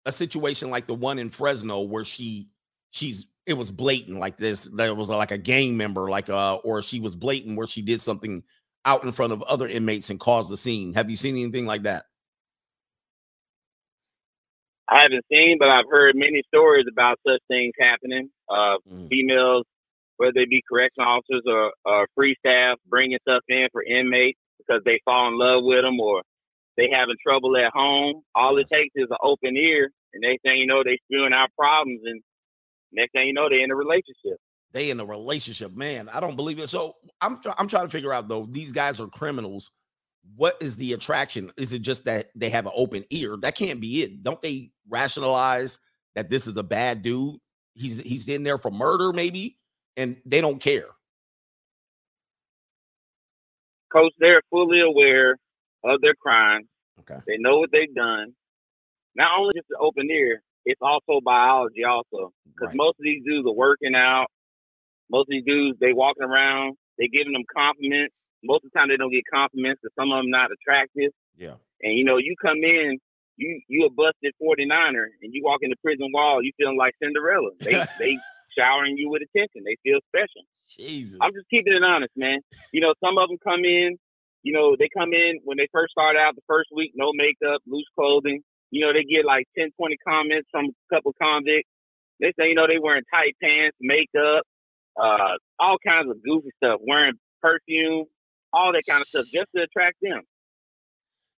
a situation like the one in Fresno where she she's it was blatant like this there was like a gang member like uh or she was blatant where she did something out in front of other inmates and caused a scene. Have you seen anything like that?
I haven't seen, but I've heard many stories about such things happening. Uh, Females, whether they be correction officers or, or free staff, bringing stuff in for inmates because they fall in love with them or they having trouble at home. All it takes is an open ear, and next thing you know, they spewing out problems, and next thing you know, they're in a relationship.
They in a relationship, man. I don't believe it. So I'm I'm trying to figure out though. These guys are criminals. What is the attraction? Is it just that they have an open ear? That can't be it. Don't they rationalize that this is a bad dude? He's he's in there for murder, maybe, and they don't care.
Coach, they're fully aware of their crimes.
Okay.
They know what they've done. Not only just the open ear, it's also biology also. Because most of these dudes are working out. Most of these dudes, they walking around, they giving them compliments. Most of the time they don't get compliments because some of them not attractive.
Yeah.
And you know, you come in, you you a busted 49er and you walk in the prison wall, you feeling like Cinderella. They [laughs] they showering you with attention. They feel special.
Jesus.
I'm just keeping it honest, man. You know, some of them come in, you know, they come in when they first start out the first week, no makeup, loose clothing. You know, they get like 10, 20 comments from a couple convicts. They say, you know, they wearing tight pants, makeup, uh, all kinds of goofy stuff, wearing perfume, all that kind of stuff just to attract them.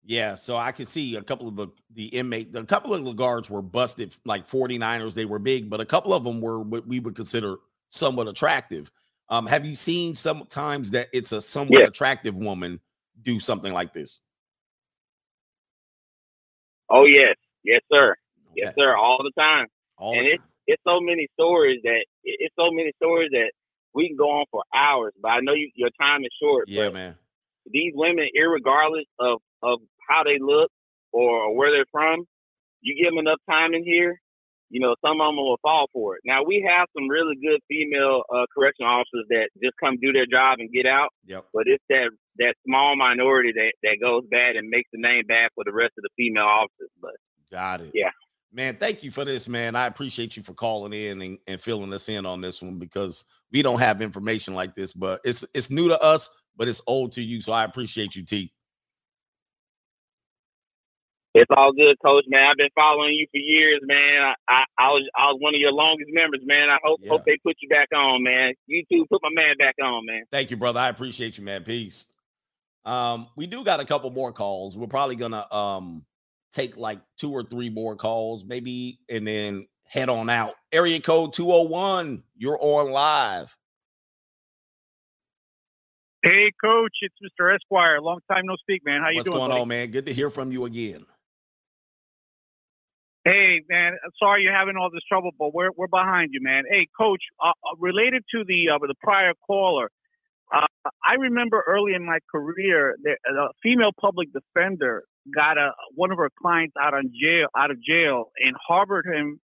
Yeah, so I could see a couple of the the inmate, a couple of the guards were busted like 49ers. They were big, but a couple of them were what we would consider somewhat attractive. Um, have you seen sometimes that it's a somewhat
Yeah.
attractive woman do something like this?
Oh yes, yes sir, yes sir, all the time. and it's it's so many stories that it's so many stories that we can go on for hours. But I know you, your time is short.
Yeah, man.
These women, irregardless of of how they look or, where they're from, you give them enough time in here, you know, some of them will fall for it. Now we have some really good female uh, correctional officers that just come do their job and get out.
Yep.
But it's that that small minority that that goes bad and makes the name bad for the rest of the female officers. But
Got it.
yeah.
Man, thank you for this, man. I appreciate you for calling in and, and filling us in on this one because we don't have information like this, but it's it's new to us, but it's old to you. So I appreciate you, T.
It's all good, Coach. Man, I've been following you for years, man. I, I, I was I was one of your longest members, man. I hope hope they put you back on, man. You too, put my man back on, man.
Thank you, brother. I appreciate you, man. Peace. Um, we do got a couple more calls. We're probably gonna um take like two or three more calls, maybe, and then head on out. Area code 201. You're on live.
Hey, Coach, it's Mr. Esquire. Long time no speak, man. How you
What's
doing?
going
buddy?
on, man? Good to hear from you again.
Hey, man. Sorry you're having all this trouble, but we're we're behind you, man. Hey, Coach. Uh, uh, related to the uh, the prior caller, uh, I remember early in my career, that a female public defender got a one of her clients out on jail out of jail and harbored him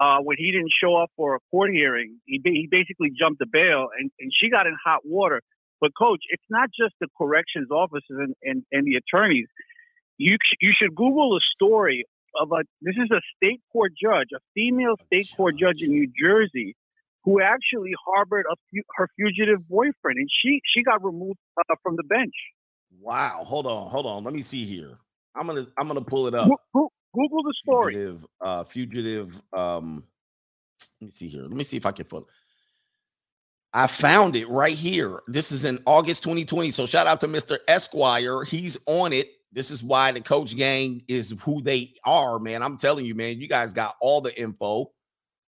uh, when he didn't show up for a court hearing. He he basically jumped the bail, and, and she got in hot water. But coach, it's not just the corrections officers and, and, and the attorneys. You you should Google a story of a this is a state court judge, a female state court judge in New Jersey, who actually harbored a her fugitive boyfriend, and she she got removed uh, from the bench.
Wow. Hold on, hold on. Let me see here. I'm gonna I'm gonna pull it up.
Goo- goo- Google the story.
Fugitive, uh, fugitive. Um, let me see here. Let me see if I can find. I found it right here. This is in August 2020. So shout out to Mr. Esquire. He's on it. This is why the coach gang is who they are, man. I'm telling you, man. You guys got all the info.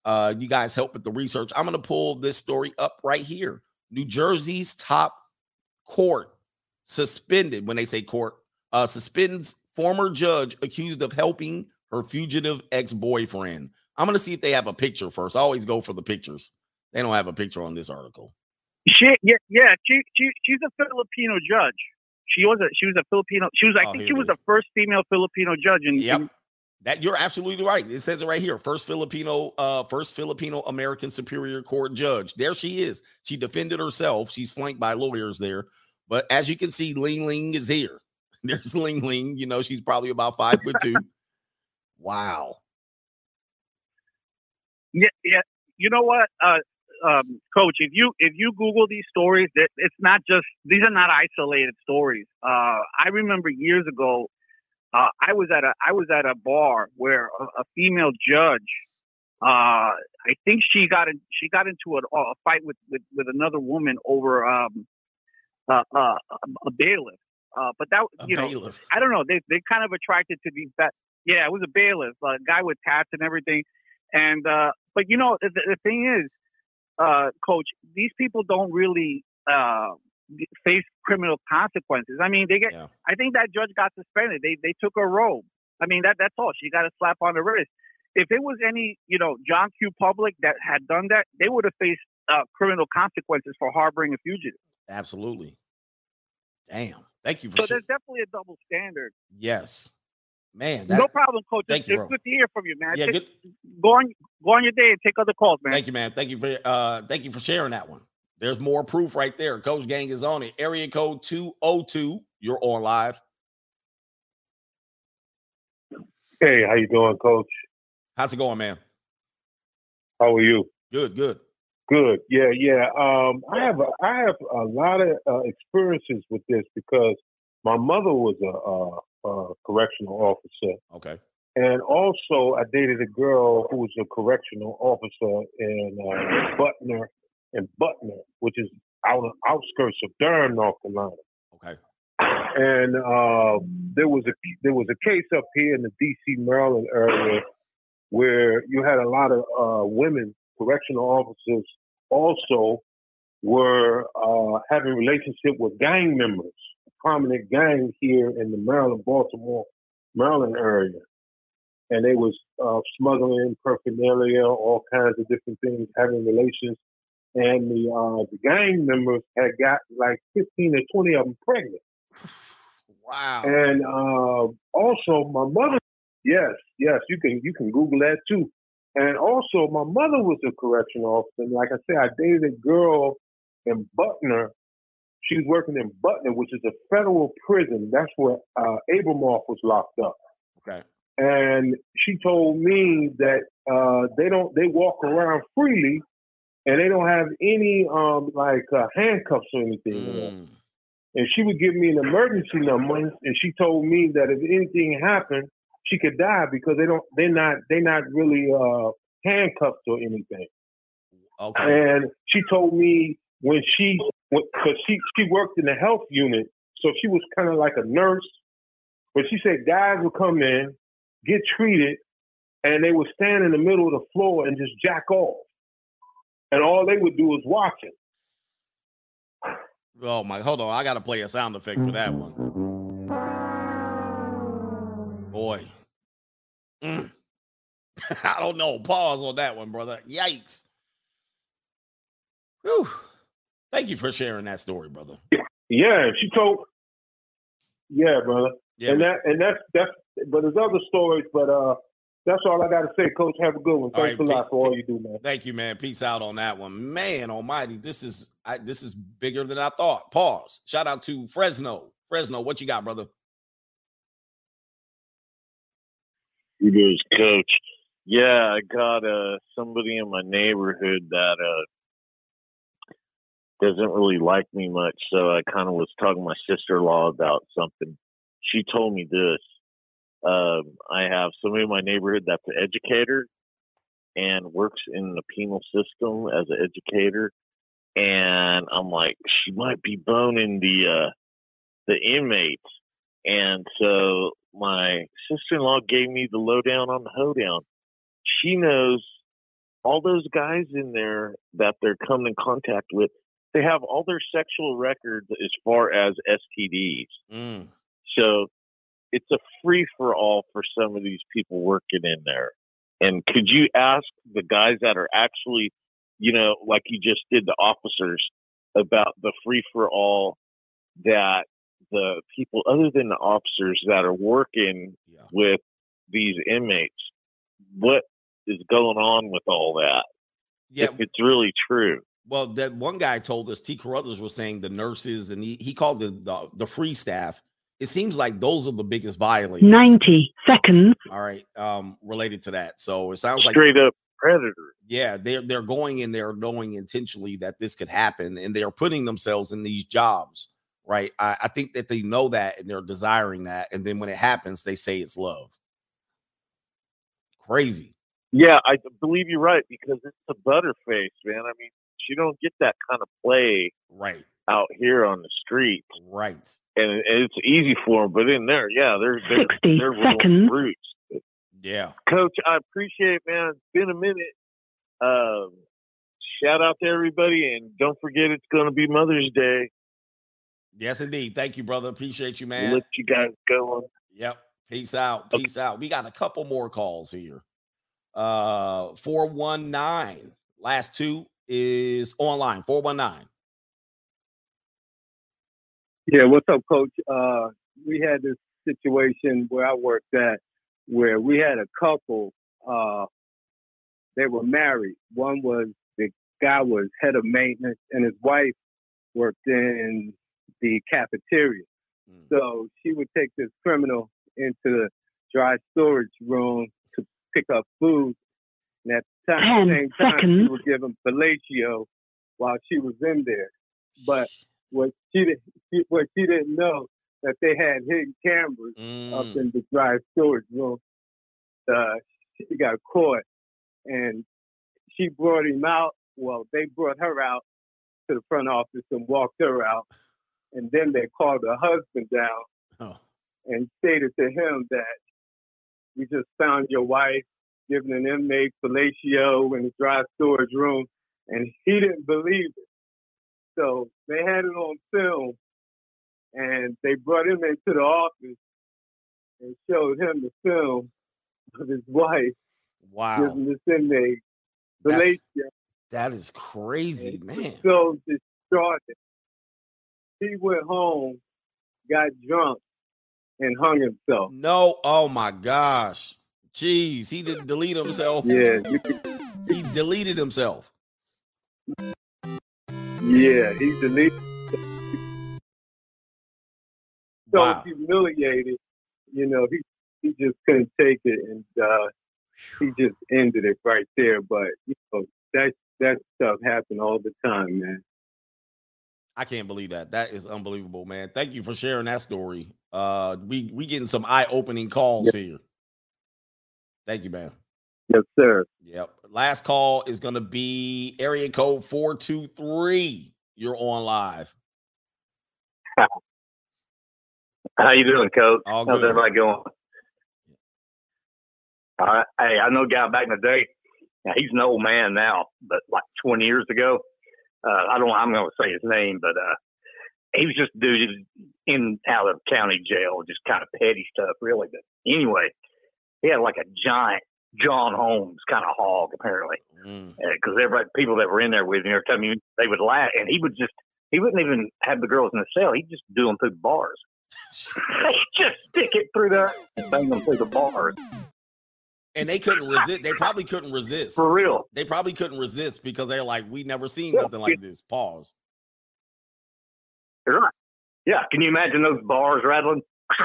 Uh, you guys help with the research. I'm gonna pull this story up right here. New Jersey's top court suspended when they say court uh suspends former judge accused of helping her fugitive ex-boyfriend i'm gonna see if they have a picture first i always go for the pictures they don't have a picture on this article
She yeah yeah she, she she's a Filipino judge. She was a she was a Filipino. She was I
Oh,
think she was the first female Filipino judge in,
yep
in
that you're absolutely right. It says it right here first filipino uh first filipino american superior court judge. There she is. She defended herself. She's flanked by lawyers there. But as you can see ling ling is here. [laughs] There's ling ling. You know she's probably about five foot two. [laughs] Wow.
Yeah, yeah. You know what? Uh, um, coach, if you if you Google these stories, that it's not just these are not isolated stories. Uh, I remember years ago, uh, I was at a I was at a bar where a, a female judge, uh, I think she got in she got into a, a fight with, with with another woman over um, uh, uh, a bailiff. Uh, but that
A
you know,
bailiff.
I don't know. They they kind of attracted to these that. Yeah, it was a bailiff, a guy with tats and everything. And uh, but you know, the, the thing is, uh, coach, these people don't really uh, face criminal consequences. I mean, they get. I think that judge got suspended. They they took her robe. I mean, that that's all. She got a slap on the wrist. If it was any, you know, John Q. Public that had done that, they would have faced uh, criminal consequences for harboring a fugitive.
Absolutely. Damn. Thank you for
So there's definitely a double standard.
yes, man.
no problem, coach.
Thank
it's
you, bro.
good to hear from you, man.
Yeah,
Take-
good.
Go on, go on your day and take other calls, man.
Thank you, man. Thank you for uh thank you for sharing that one. There's more proof right there. Coach Gang is on it. Area code 202. You're on live.
Hey, how you doing, Coach?
How's it going, man?
How are you?
Good, good.
Good. Yeah, yeah. Um, I have a, I have a lot of uh, experiences with this because my mother was a, a, a correctional officer,
Okay.
and also I dated a girl who was a correctional officer in uh, Butner, in Butner, which is out outskirts of Durham, North Carolina.
Okay.
And uh, there was a there was a case up here in the D.C. Maryland area where you had a lot of uh, women correctional officers also were uh, having relationship with gang members, a prominent gang here in the Maryland, Baltimore, Maryland area, and they was uh, smuggling paraphernalia, all kinds of different things, having relations, and the uh, the gang members had got like fifteen or twenty of them pregnant.
Wow.
And uh, also, my mother. Yes, yes, you can you can Google that too. And also, my mother was a correctional officer. And like I said, I dated a girl in Butner. She was working in Butner, which is a federal prison. That's where uh, Abramoff was locked up.
Okay.
And she told me that uh, they don't they walk around freely, and they don't have any um, like uh, handcuffs or anything. on. And she would give me an emergency number, and she told me that if anything happened, she could die because they don't they're not they're not really uh, handcuffed or anything.
Okay.
And she told me when she because she she worked in the health unit, so she was kind of like a nurse. But she said guys would come in, get treated, and they would stand in the middle of the floor and just jack off, and all they would do was watch it.
Oh my, hold on. I gotta play a sound effect for that one. Boy. Mm. [laughs] I don't know. Pause on that one, brother. Yikes. Whew. Thank you for sharing that story, brother.
Yeah, she told. Yeah, brother.
Yeah,
and
man.
that and that's that's but there's other stories, but uh that's all I gotta say, Coach. Have a good one. Thanks
right,
a lot for all you do, man.
Thank you, man. Peace out on that one. Man almighty, this is I, this is bigger than I thought. Pause. Shout out to Fresno. Fresno, what you got, brother?
It is, Coach. Yeah, I got uh, somebody in my neighborhood that uh, doesn't really like me much. So I kind of was talking to my sister in law about something. She told me this. Um, I have somebody in my neighborhood that's an educator and works in the penal system as an educator. And I'm like, she might be boning the uh, the inmates. And so my sister in law gave me the lowdown on the hoedown. She knows all those guys in there that they're coming in contact with, they have all their sexual records as far as STDs.
Mm.
So it's a free for all for some of these people working in there. And could you ask the guys that are actually, you know, like you just did the officers about the free for all that the people other than the officers that are working with these inmates, what is going on with all that?
Yeah.
If it's really true.
Well, that one guy told us T. Carruthers was saying the nurses and he, he called the, the the free staff. It seems like those are the biggest violators.
90 seconds.
All right, um, related to that. So it sounds like
Straight up predators.
Yeah, they're they're going in there knowing intentionally that this could happen, and they're putting themselves in these jobs, right? I, I think that they know that and they're desiring that, and then when it happens, they say it's love. Crazy.
Yeah, I believe you're right because it's a butterface, man. I mean, she don't get that kind of play
right
out here on the street,
right?
And, and it's easy for them, but in there, yeah, they're they're
60
they're rolling
seconds.
roots.
Yeah.
Coach, I appreciate it, man. It's been a minute. Um, shout out to everybody, and don't forget it's going to be Mother's Day.
Yes, indeed. Thank you, brother. Appreciate you,
We'll
man.
let you guys go.
Yep. Peace out. Peace out. We got a couple more calls here. Uh 419. Last two is online. 419.
Yeah, what's up, Coach? Uh, we had this situation where I worked at where we had a couple. Uh, they were married. One was the guy was head of maintenance, and his wife worked in the cafeteria. So she would take this criminal into the dry storage room to pick up food, and at the time,
Ten
same time, she
seconds.
would give him fellatio while she was in there. But what she didn't, she, [laughs] what she didn't know that they had hidden cameras up in the dry storage room. Uh, she got caught, and she brought him out. Well, they brought her out to the front office and walked her out, and then they called her husband down
Oh.
and stated to him that we just found your wife giving an inmate fellatio in the dry storage room, and he didn't believe it. So they had it on film, and they brought him into the office and showed him the film of his wife
Wow.
giving this inmate fellatio.
That is crazy,
was
man.
So distraught. He went home, got drunk, and hung himself.
No, oh my gosh. Jeez, he didn't delete himself.
Yeah,
he deleted himself.
Yeah, he deleted. So
Wow.
humiliated, you know, he he just couldn't take it, and uh, he just ended it right there. But you know, that that stuff happened all the time, man.
I can't believe that. That is unbelievable, man. Thank you for sharing that story. Uh we we getting some eye-opening calls here. Thank you, man.
Yes, sir.
Yep. Last call is going to be area code 423. You're on live. [laughs]
How you doing, Coach?
All
How's
good.
everybody going? All right. Hey, I know a guy back in the day. Now he's an old man now, but like 20 years ago, uh, I don't. Know I'm going to say his name, but uh, he was just a dude in out of county jail, just kind of petty stuff, really. But anyway, he had like a giant John Holmes kind of hog, apparently, mm. uh, because everybody, people that were in there with him, every time he, they would laugh, and he would just. He wouldn't even have the girls in the cell. He'd just do them through the bars. [laughs] just stick it through there and bang them through the bars.
And they couldn't resist. They probably couldn't resist.
For real.
They probably couldn't resist because they're like, we never seen nothing like this. Pause.
Right. Yeah. Can you imagine those bars rattling? [laughs]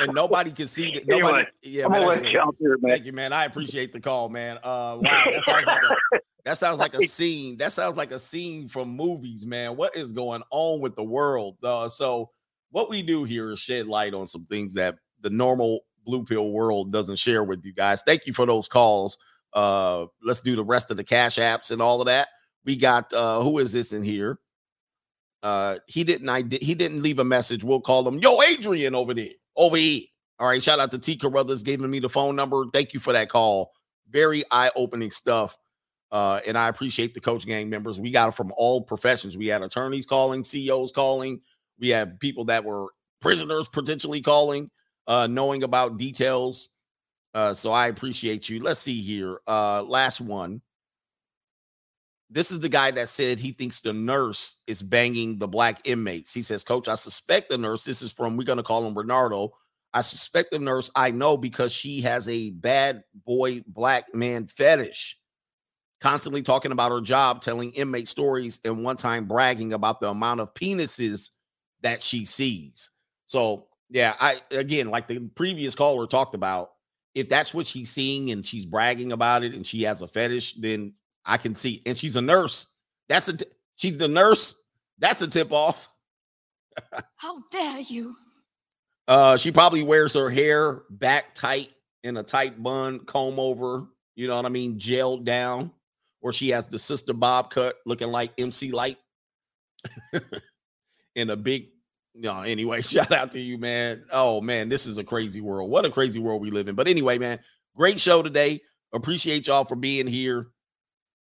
and nobody can see that. Nobody,
Anyway,
yeah,
I'm
man,
gonna let you out there, man.
Thank you, man. I appreciate the call, man. Uh, wow, that sounds like a, that sounds like a scene. That sounds like a scene from movies, man. What is going on with the world? Uh, so, what we do here is shed light on some things that the normal blue pill world doesn't share with you guys. Thank you for those calls. Uh, let's do the rest of the cash apps and all of that. We got uh, who is this in here? Uh, he didn't. He didn't leave a message. We'll call him. Yo, Adrian over there, over here. All right. Shout out to T Carruthers giving me the phone number. Thank you for that call. Very eye opening stuff. Uh, and I appreciate the coach gang members. We got it from all professions. We had attorneys calling, CEOs calling. We had people that were prisoners potentially calling, uh, knowing about details. Uh, so I appreciate you. Let's see here. Uh, last one. This is the guy that said he thinks the nurse is banging the black inmates. He says, Coach, I suspect the nurse. This is from, we're going to call him Bernardo. I suspect the nurse I know because she has a bad boy black man fetish. Constantly talking about her job, telling inmate stories, and one time bragging about the amount of penises that she sees. So, yeah, I again, like the previous caller talked about, if that's what she's seeing and she's bragging about it and she has a fetish, then I can see. And she's a nurse. That's a t- she's the nurse. That's a tip off. [laughs]
How dare you?
Uh, she probably wears her hair back tight in a tight bun, comb over. You know what I mean, gelled down, or she has the sister bob cut, looking like MC Lyte, [laughs] in a big. No, anyway, [laughs] shout out to you, man. Oh man, this is a crazy world. What a crazy world we live in. But anyway, man, great show today. Appreciate y'all for being here.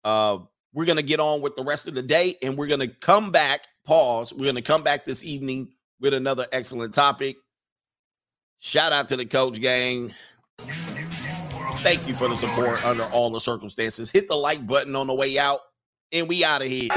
Uh, we're gonna get on with the rest of the day, and we're gonna come back. Pause. We're gonna come back this evening with another excellent topic. Shout out to the coach gang. Thank you for the support under all the circumstances. Hit the like button on the way out, and we out of here.